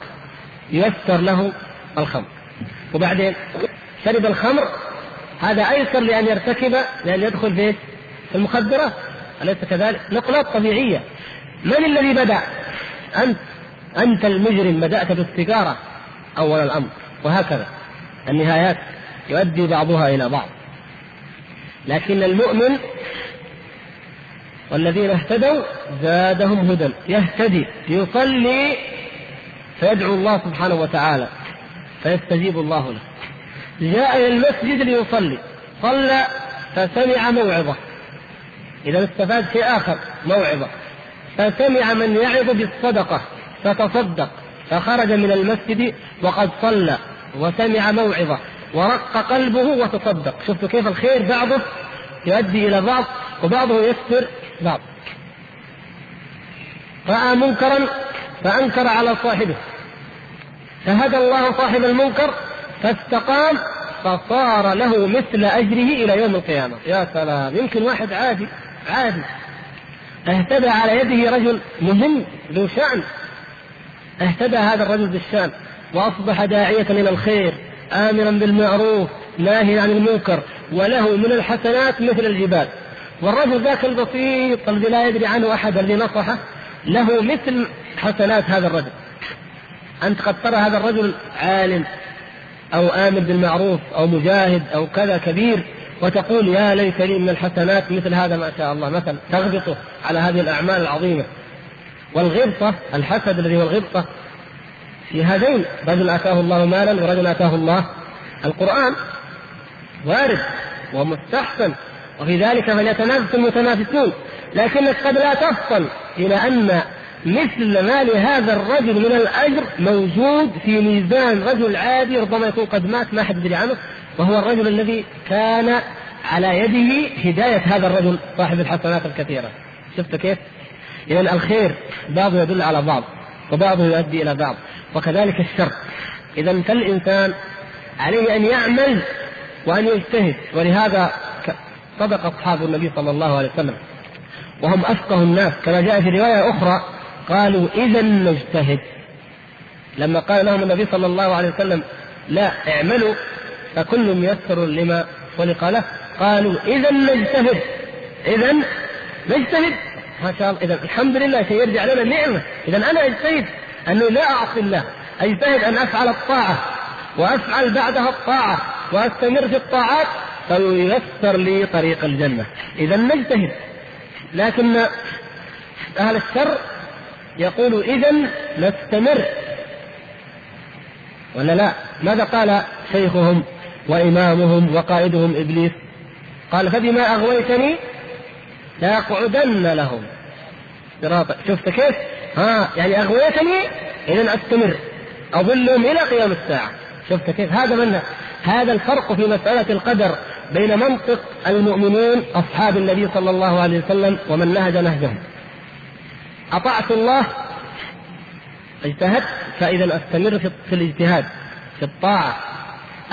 ييسر له الخمر. وبعدين شرب الخمر هذا أيسر لأن يرتكب لأن يدخل في المخدرات أليس كذلك؟ نقلات طبيعية. من الذي بدأ؟ أنت أنت المجرم بدأت بالسيجارة أول الأمر وهكذا. النهايات يؤدي بعضها إلى بعض. لكن المؤمن والذين اهتدوا زادهم هدى. يهتدي يصلي فيدعو الله سبحانه وتعالى فيستجيب الله له. جاء إلى المسجد ليصلي. صلى فسمع موعظة. إذا استفاد شيء آخر موعظة. فسمع من يعظ بالصدقة فتصدق. فخرج من المسجد وقد صلى وسمع موعظة. ورق قلبه وتصدق. شفتوا كيف الخير بعضه يؤدي إلى بعض وبعضه يستر بعض. رأى منكرا فأنكر على صاحبه. فهدى الله صاحب المنكر فاستقام فصار له مثل أجره إلى يوم القيامة. يا سلام. يمكن واحد عادي عادي. اهتدى على يده رجل مهم ذو شأن. اهتدى هذا الرجل بالشأن. وأصبح داعية إلى الخير آمرا بالمعروف ناهيا عن المنكر وله من الحسنات مثل الجبال. والرجل ذاك البسيط الذي لا يدري عنه أحد الذي نصحه له مثل حسنات هذا الرجل. أنت قد ترى هذا الرجل عالم. أو آمر بالمعروف أو مجاهد أو كذا كبير وتقول يا ليت لي من الحسنات مثل هذا ما شاء الله مثلا تغبطه على هذه الأعمال العظيمة. والغبطة الحسد الذي هو الغبطة في هذين رجل آتاه الله مالا ورجل آتاه الله القرآن. وارد ومستحسن وفي ذلك فليتنافس المتنافسون. لكنك قد لا تصل إلى أن مثل ما لهذا الرجل من الأجر موجود في ميزان رجل عادي ربما يكون قد مات ما حد يدري عنه وهو الرجل الذي كان على يده هداية هذا الرجل صاحب الحسنات الكثيرة شفت كيف؟ إذا الخير بعضه يدل على بعض وبعضه يؤدي إلى بعض وكذلك الشر إذا فالإنسان عليه أن يعمل وأن يجتهد ولهذا صدق أصحاب النبي صلى الله عليه وسلم وهم أفقه الناس كما جاء في رواية أخرى قالوا إذا نجتهد. لما قال لهم النبي صلى الله عليه وسلم لا اعملوا فكل ميسر لما خلق له قالوا إذا نجتهد. إذا نجتهد. ما شاء الله إذا الحمد لله سيرجع لنا نعمة. إذا أنا أجتهد أنه لا أعصي الله أجتهد أن أفعل الطاعة وأفعل بعدها الطاعة وأستمر في الطاعات فييسر لي طريق الجنة. إذا نجتهد. لكن أهل الشر يقول إذا نستمر. ولا لا؟ ماذا قال شيخهم وإمامهم وقائدهم إبليس؟ قال فبما أغويتني لأقعدن لهم. صراطا شفت كيف؟ ها يعني أغويتني إذا أستمر. أظلهم إلى قيام الساعة. شفت كيف؟ هذا من هذا الفرق في مسألة القدر بين منطق المؤمنين أصحاب النبي صلى الله عليه وسلم ومن نهج نهجهم. أطعت الله اجتهدت فإذا أستمر في الاجتهاد في الطاعة.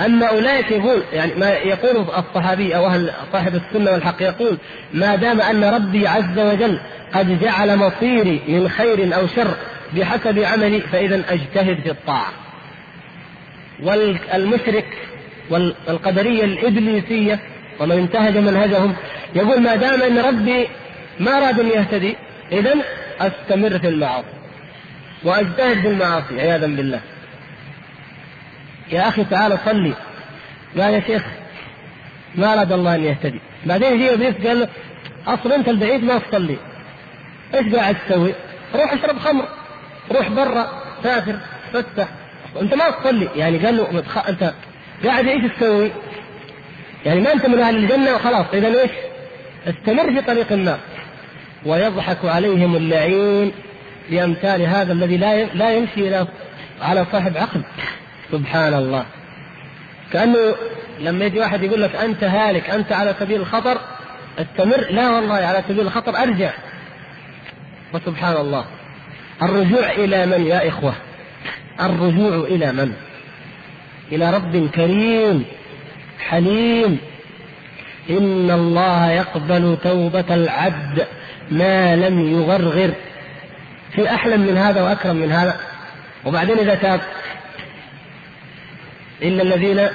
أما أولئك يقول يعني ما يقول الصحابي أو أهل صاحب السنة والحق يقول ما دام أن ربي عز وجل قد جعل مصيري من خير أو شر بحسب عملي فإذا أجتهد في الطاعة. والمشرك والقدرية الإبليسية ومن انتهج منهجهم يقول ما دام أن ربي ما أراد أن يهتدي إذا أستمر في المعاصي وأجتهد في المعاصي عياذا بالله. يا أخي تعال صلي. قال يا شيخ ما أراد الله أن يهتدي. بعدين يجي إبليس قال له أصلا أنت البعيد ما تصلي. إيش قاعد تسوي؟ روح اشرب خمر روح برا سافر فتح أنت ما تصلي. يعني قال له أنت قاعد إيش تسوي؟ يعني ما أنت من أهل الجنة وخلاص. اذا إيش؟ استمر في طريق النار. ويضحك عليهم اللعين بامثال هذا الذي لا لا يمشي إلى على صاحب عقل. سبحان الله كأنه لما يجي واحد يقول لك أنت هالك أنت على سبيل الخطر استمر. لا والله على سبيل الخطر أرجع. وسبحان الله الرجوع إلى من يا إخوة؟ الرجوع إلى من؟ إلى رب كريم حليم. إن الله يقبل توبة العبد. ما لم يغرغر. في أحلم من هذا وأكرم من هذا. وبعدين إذا تاب إلا الذين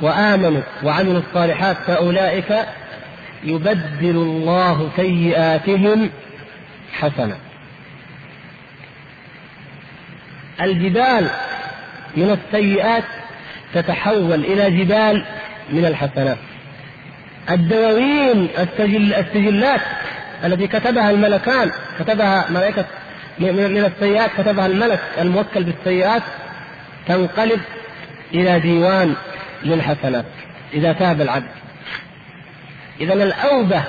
وآمنوا وعملوا الصالحات فأولئك يبدل الله سيئاتهم حسنة. الجبال من السيئات تتحول إلى جبال من الحسنات. الدواوين السجل السجلات التي كتبها الملكان كتبها ملائكة من السيئات كتبها الملك الموكل بالسيئات تنقلب إلى ديوان للحسنات إذا تاب العبد. إذا الأوبة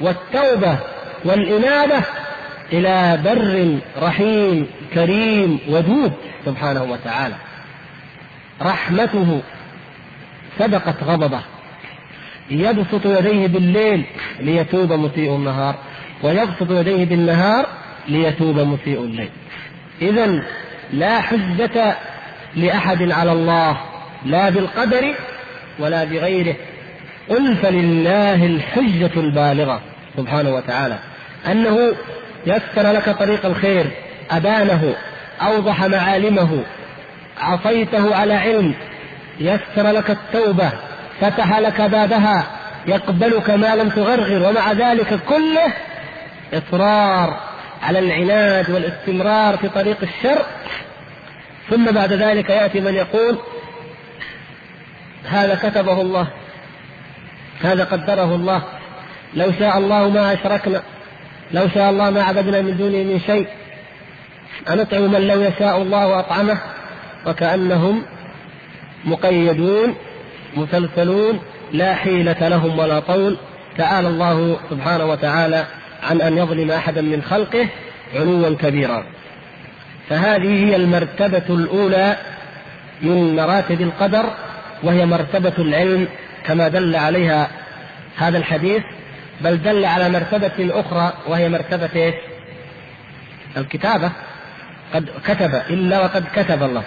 والتوبة والإنابة إلى بر رحيم كريم ودود سبحانه وتعالى. رحمته سبقت غضبه. يبسط يديه بالليل ليتوب مسيء النهار ويبسط يديه بالنهار ليتوب مسيء الليل. إذا لا حجة لأحد على الله لا بالقدر ولا بغيره. قل فلله الحجة البالغة سبحانه وتعالى. أنه يسر لك طريق الخير أبانه أوضح معالمه عصيته على علم يسر لك التوبة فتح لك بابها يقبلك ما لم تغرغر ومع ذلك كله إصرار على العناد والاستمرار في طريق الشر. ثم بعد ذلك يأتي من يقول هذا كتبه الله هذا قدره الله لو شاء الله ما أشركنا لو شاء الله ما عبدنا من دونه من شيء أنطعم من لو يشاء الله أطعمه وكأنهم مقيدون. مسلسلون لا حيلة لهم ولا طول. تعالى الله سبحانه وتعالى عن أن يظلم أحدا من خلقه علوا كبيرا. فهذه هي المرتبة الأولى من مراتب القدر وهي مرتبة العلم كما دل عليها هذا الحديث. بل دل على مرتبة أخرى وهي مرتبة؟ الكتابة. قد كتب إلا وقد كتب الله.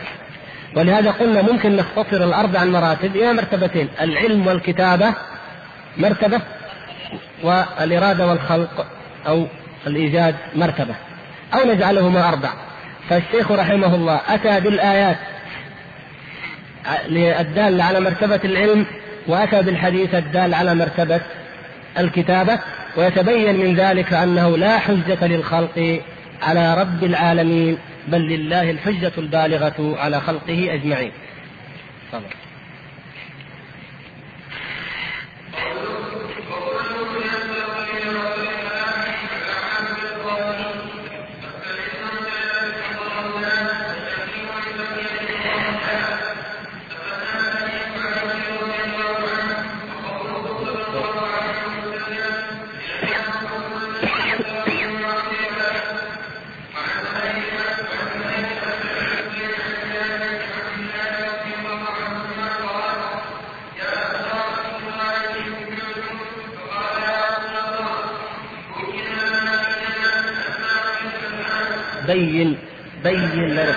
ولهذا قلنا ممكن نختصر الأربع المراتب إلى مرتبتين العلم والكتابة مرتبة والإرادة والخلق أو الإيجاد مرتبة أو نجعلهما أربع. فالشيخ رحمه الله أتى بالآيات الدالة على مرتبة العلم وأتى بالحديث الدال على مرتبة الكتابة ويتبين من ذلك أنه لا حجة للخلق على رب العالمين. بل لله الحجة البالغة على خلقه أجمعين. بين بين لنا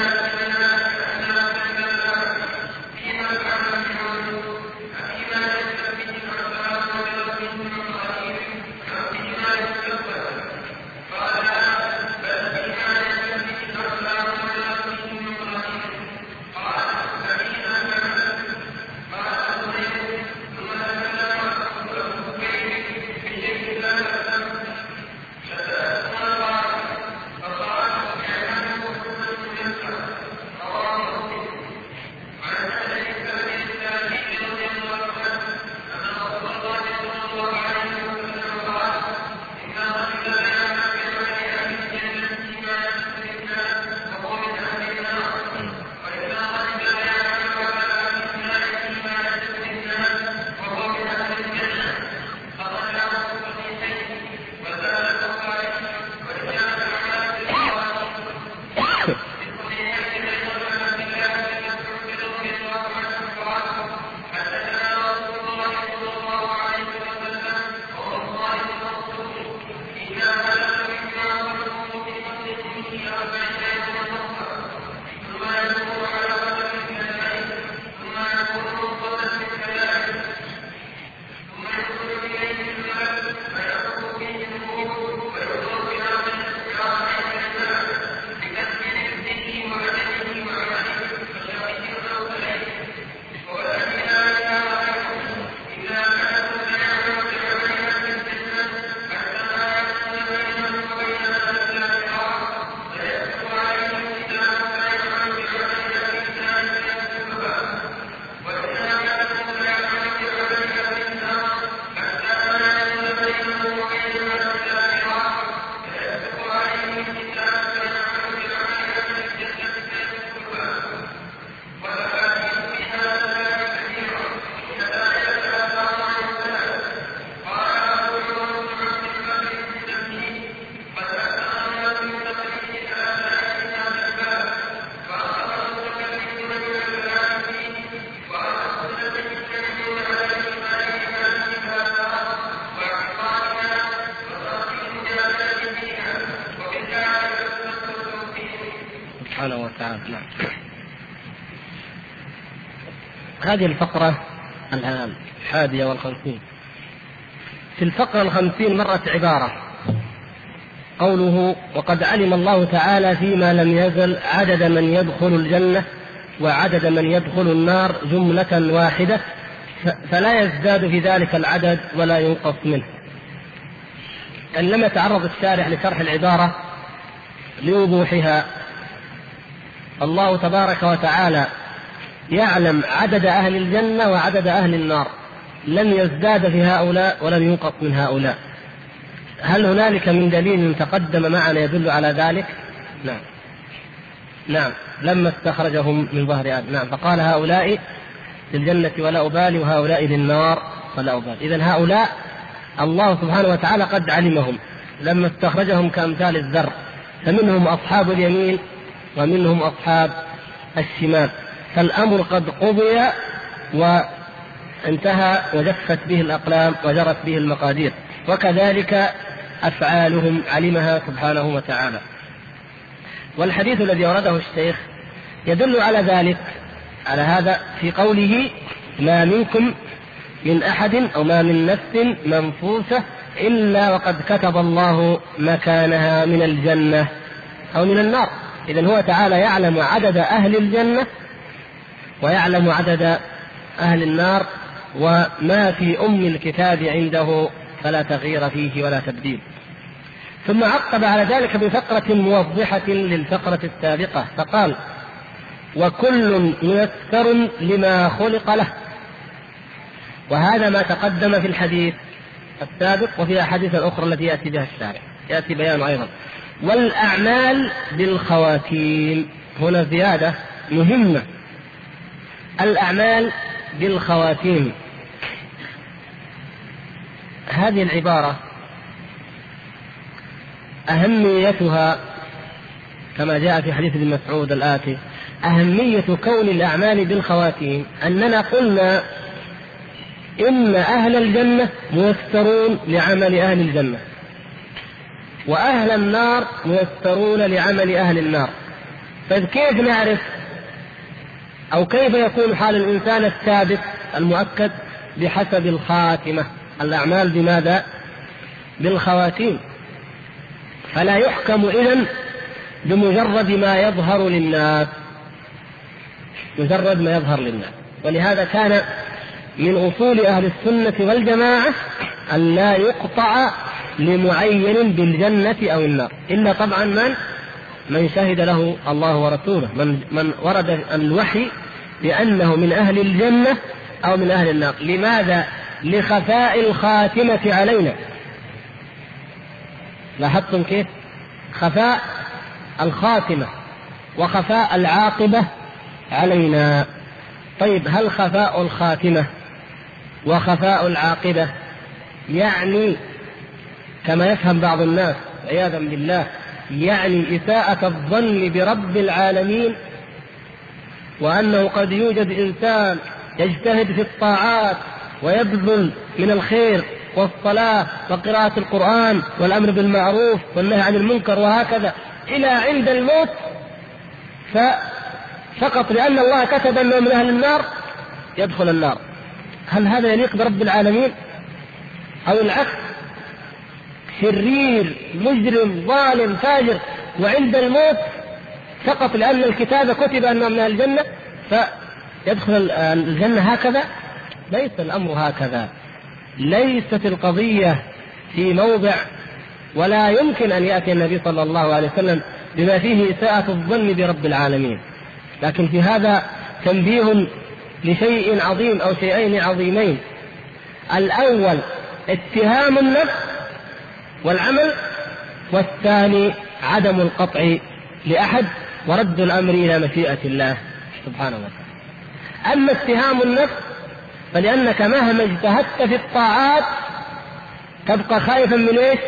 هذه الفقرة الحادية والخمسين. في الفقرة الخمسين مرت عبارة. قوله وقد علم الله تعالى فيما لم يزل عدد من يدخل الجنة وعدد من يدخل النار جملة واحدة فلا يزداد في ذلك العدد ولا ينقص منه. لم تعرض الشارح لشرح العبارة لوضوحها. الله تبارك وتعالى يعلم عدد أهل الجنة وعدد أهل النار. لن يزداد في هؤلاء ولن ينقص من هؤلاء. هل هنالك من دليل تقدم معنا يدل على ذلك؟ نعم. نعم. لما استخرجهم من ظهر آدم. نعم. فقال هؤلاء للجنة ولا أبالي وهؤلاء للنار ولا أبالي. إذا هؤلاء الله سبحانه وتعالى قد علمهم. لما استخرجهم كأمثال الذر فمنهم أصحاب اليمين ومنهم أصحاب الشمال. فالأمر قد قضي وانتهى وجفت به الأقلام وجرت به المقادير وكذلك أفعالهم علمها سبحانه وتعالى. والحديث الذي ورده الشيخ يدل على ذلك على هذا في قوله ما منكم من أحد أو ما من نفس منفوسة إلا وقد كتب الله مكانها من الجنة أو من النار. إذا هو تعالى يعلم عدد أهل الجنة ويعلم عدد أهل النار وما في أم الكتاب عنده فلا تغيير فيه ولا تبديل. ثم عقب على ذلك بفقرة موضحة للفقرة السابقة فقال وكل ميسر لما خلق له. وهذا ما تقدم في الحديث السابق وفي الأحاديث الأخرى التي يأتي بها الشارع يأتي بيانه أيضا. والأعمال بالخواتيم. هنا زيادة مهمة. الأعمال بالخواتيم. هذه العبارة أهميتها كما جاء في حديث ابن مسعود الآتي أهمية كون الأعمال بالخواتيم أننا قلنا إن أهل الجنة ميسرون لعمل أهل الجنة وأهل النار ميسرون لعمل أهل النار. طيب كيف نعرف أو كيف يكون حال الإنسان الثابت المؤكد بحسب الخاتمة؟ الأعمال بماذا؟ بالخواتيم. فلا يحكم إذن بمجرد ما يظهر للناس. مجرد ما يظهر للناس. ولهذا كان من أصول أهل السنة والجماعة أن لا يقطع لمعين بالجنة أو النار. إلا طبعا من؟ من شهد له الله ورسوله من من ورد الوحي بأنه من أهل الجنة أو من أهل النار لماذا؟ لخفاء الخاتمة علينا لاحظتم كيف؟ خفاء الخاتمة وخفاء العاقبة علينا طيب هل خفاء الخاتمة وخفاء العاقبة يعني كما يفهم بعض الناس عياذا بالله يعني إساءة الظن برب العالمين وأنه قد يوجد إنسان يجتهد في الطاعات ويبذل من الخير والصلاة وقراءة القرآن والأمر بالمعروف والنهي عن المنكر وهكذا إلى عند الموت فقط لأن الله كتب أنه من أهل النار يدخل النار. هل هذا يليق برب العالمين؟ أو العكس؟ شرير مجرم ظالم فاجر وعند الموت فقط لأن الكتاب كتب أنه من الجنة فيدخل الجنة هكذا ليس الأمر هكذا. ليست القضية في موضع ولا يمكن أن يأتي النبي صلى الله عليه وسلم بما فيه إساءة الظن برب العالمين. لكن في هذا تنبيه لشيء عظيم أو شيئين عظيمين. الأول اتهام النفس والعمل والثاني عدم القطع لأحد ورد الأمر إلى مشيئة الله سبحانه وتعالى. أما اتهام النفس فلأنك مهما اجتهدت في الطاعات تبقى خائفا من إيش؟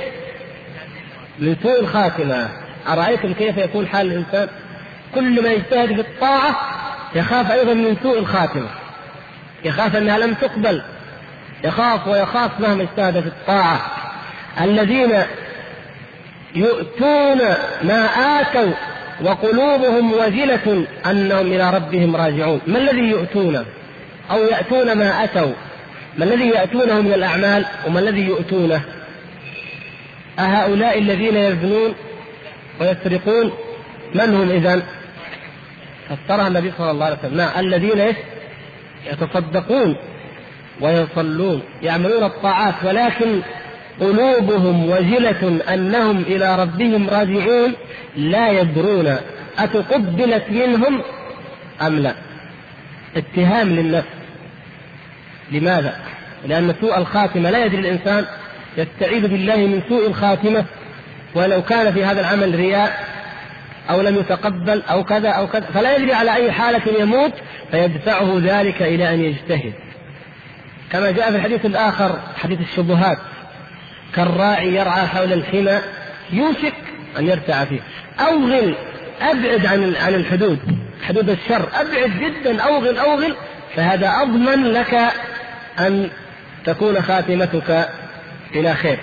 من سوء الخاتمة. أرأيتم كيف يكون حال الإنسان؟ كل ما يجتهد في الطاعة يخاف أيضا من سوء الخاتمة. يخاف أنها لم تقبل. يخاف ويخاف مهما اجتهد في الطاعة. الذين يؤتون ما آتوا وقلوبهم وجلة أنهم إلى ربهم راجعون. ما الذي يؤتونه أو يأتون ما أتوا. ما الذي يأتونه من الأعمال وما الذي يؤتونه؟ أهؤلاء الذين يزنون ويسرقون من هم إذا فسرها النبي صلى الله عليه وسلم. الذين يتصدقون ويصلون يعملون الطاعات ولكن قلوبهم وجلة أنهم إلى ربهم راجعون لا يدرون أتقبلت منهم أم لا؟ اتهام للنفس. لماذا؟ لأن سوء الخاتمة لا يدري الإنسان يستعيذ بالله من سوء الخاتمة ولو كان في هذا العمل رياء أو لم يتقبل أو كذا أو كذا فلا يدري على أي حالة يموت فيدفعه ذلك إلى أن يجتهد. كما جاء في الحديث الآخر حديث الشبهات. كالراعي يرعى حول الحمى يوشك أن يرتع فيه. أوغل أبعد عن عن الحدود حدود الشر. أبعد جدا أوغل أوغل. فهذا أضمن لك أن تكون خاتمتك إلى خير.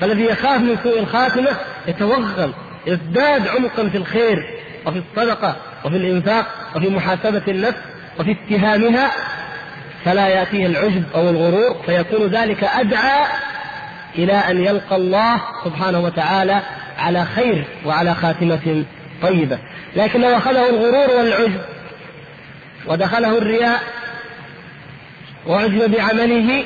فالذي يخاف من سوء الخاتمة يتوغل يزداد عمقا في الخير وفي الصدقة وفي الإنفاق وفي محاسبة النفس وفي اتهامها. فلا يأتيه العجب أو الغرور فيكون ذلك أدعى إلى أن يلقى الله سبحانه وتعالى على خير وعلى خاتمة طيبة. لكن لو أخذه الغرور والعجب ودخله الرياء وعجب بعمله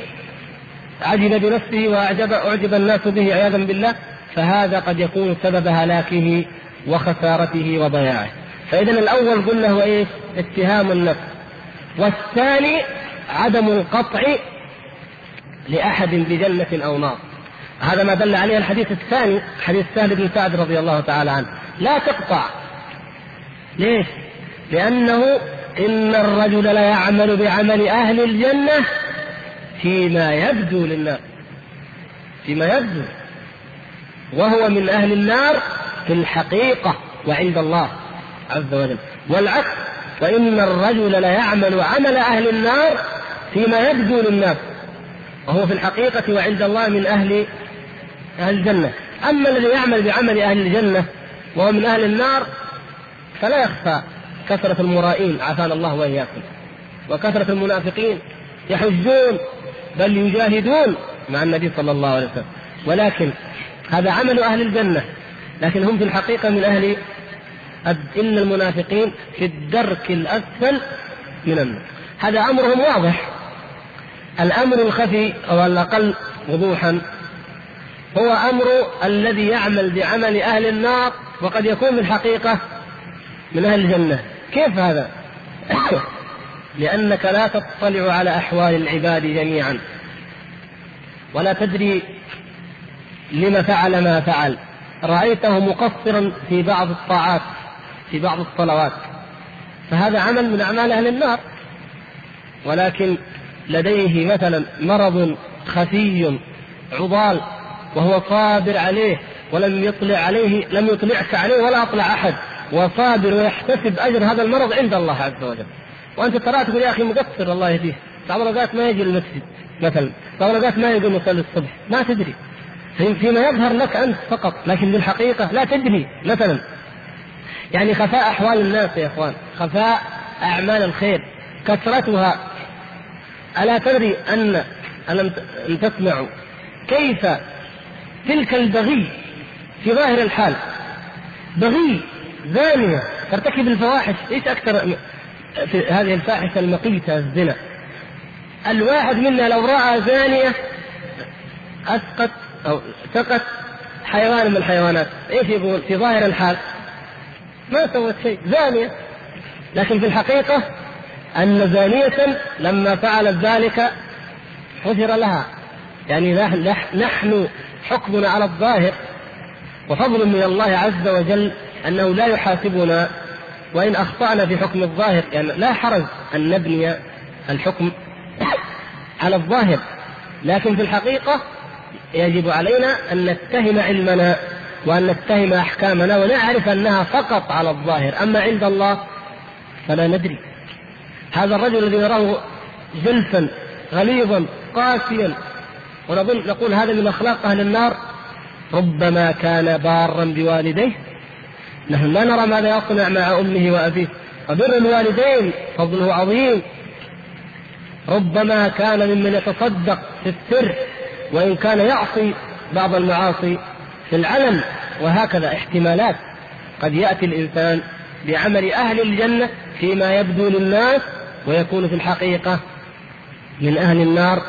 عجب بنفسه وأعجب أعجب الناس به عياذا بالله فهذا قد يكون سبب هلاكه وخسارته وضياعه. فإذا الأول قلنا هو إيه؟ اتهام النفس. والثاني عدم القطع لأحد بجنة أو نار. هذا ما دل عليه الحديث الثاني حديث سهل بن سعد رضي الله تعالى عنه. لا تقطع. ليش؟ لأنه إن الرجل لا يعمل بعمل أهل الجنة فيما يبدو للناس. فيما يبدو. وهو من أهل النار في الحقيقة وعند الله عز وجل. والعكس وإن الرجل ليعمل عمل أهل النار فيما يبدو للناس. وهو في الحقيقة وعند الله من أهل أهل الجنة. أما الذي يعمل بعمل أهل الجنة وهو من أهل النار فلا يخفى كثرة المرائين عافانا الله وإياكم. وكثرة المنافقين يحجون بل يجاهدون مع النبي صلى الله عليه وسلم. ولكن هذا عمل أهل الجنة لكن هم في الحقيقة من أهل إن المنافقين في الدرك الأسفل من النار. هذا أمرهم واضح. الأمر الخفي أو الأقل وضوحا هو أمر الذي يعمل بعمل أهل النار وقد يكون في الحقيقة من أهل الجنة. كيف هذا؟ لأنك لا تطلع على أحوال العباد جميعا. ولا تدري لم فعل ما فعل. رأيته مقصرا في بعض الطاعات في بعض الصلوات. فهذا عمل من أعمال أهل النار. ولكن لديه مثلا مرض خفي عضال وهو صابر عليه ولم يطلع عليه لم يطلعك عليه ولا أطلع أحد. وصابر ويحتسب أجر هذا المرض عند الله عز وجل. وأنت ترى تقول يا أخي مقصر الله يهديه بعض الأوقات ما يجي المسجد مثلا. بعض الأوقات ما يقوم يصلي الصبح. ما تدري. فيما يظهر لك أنت فقط. لكن بالحقيقة لا تدري مثلا. يعني خفاء أحوال الناس يا إخوان. خفاء أعمال الخير. كثرتها. ألا تدري أن ألم تسمعوا كيف تلك البغي في ظاهر الحال. بغي زانية ترتكب الفواحش. إيش أكثر في هذه الفاحشة المقيتة الزنا؟ الواحد منا لو رأى زانية أسقط أو سقط حيوان من الحيوانات إيش يقول؟ في ظاهر الحال. ما سوت شيء. زانية. لكن في الحقيقة أن زانية لما فعلت ذلك حذر لها. يعني نحن حكمنا على الظاهر وفضل من الله عز وجل أنه لا يحاسبنا وإن أخطأنا في حكم الظاهر يعني لا حرج أن نبني الحكم على الظاهر لكن في الحقيقة يجب علينا أن نتهم علمنا وأن نتهم أحكامنا ونعرف أنها فقط على الظاهر أما عند الله فلا ندري. هذا الرجل الذي نراه جلفا غليظا قاسيا ونظن نقول هذا من أخلاق أهل النار. ربما كان بارا بوالديه. نحن لا نرى ماذا يصنع مع أمه وأبيه. وبر الوالدين فضله عظيم. ربما كان ممن يتصدق في السر وإن كان يعصي بعض المعاصي في العلن وهكذا احتمالات. قد يأتي الإنسان بعمل أهل الجنة فيما يبدو للناس ويكون في الحقيقة من أهل النار.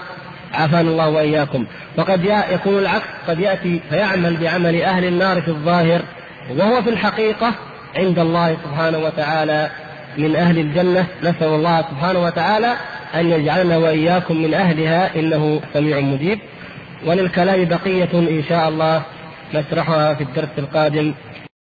عافانا الله وإياكم. وقد يكون العكس قد يأتي فيعمل بعمل أهل النار في الظاهر وهو في الحقيقة عند الله سبحانه وتعالى من أهل الجنة. نسأل الله سبحانه وتعالى أن يجعلنا وإياكم من أهلها إنه سميع مجيب. وللكلام بقية إن شاء الله نشرحها في الدرس القادم.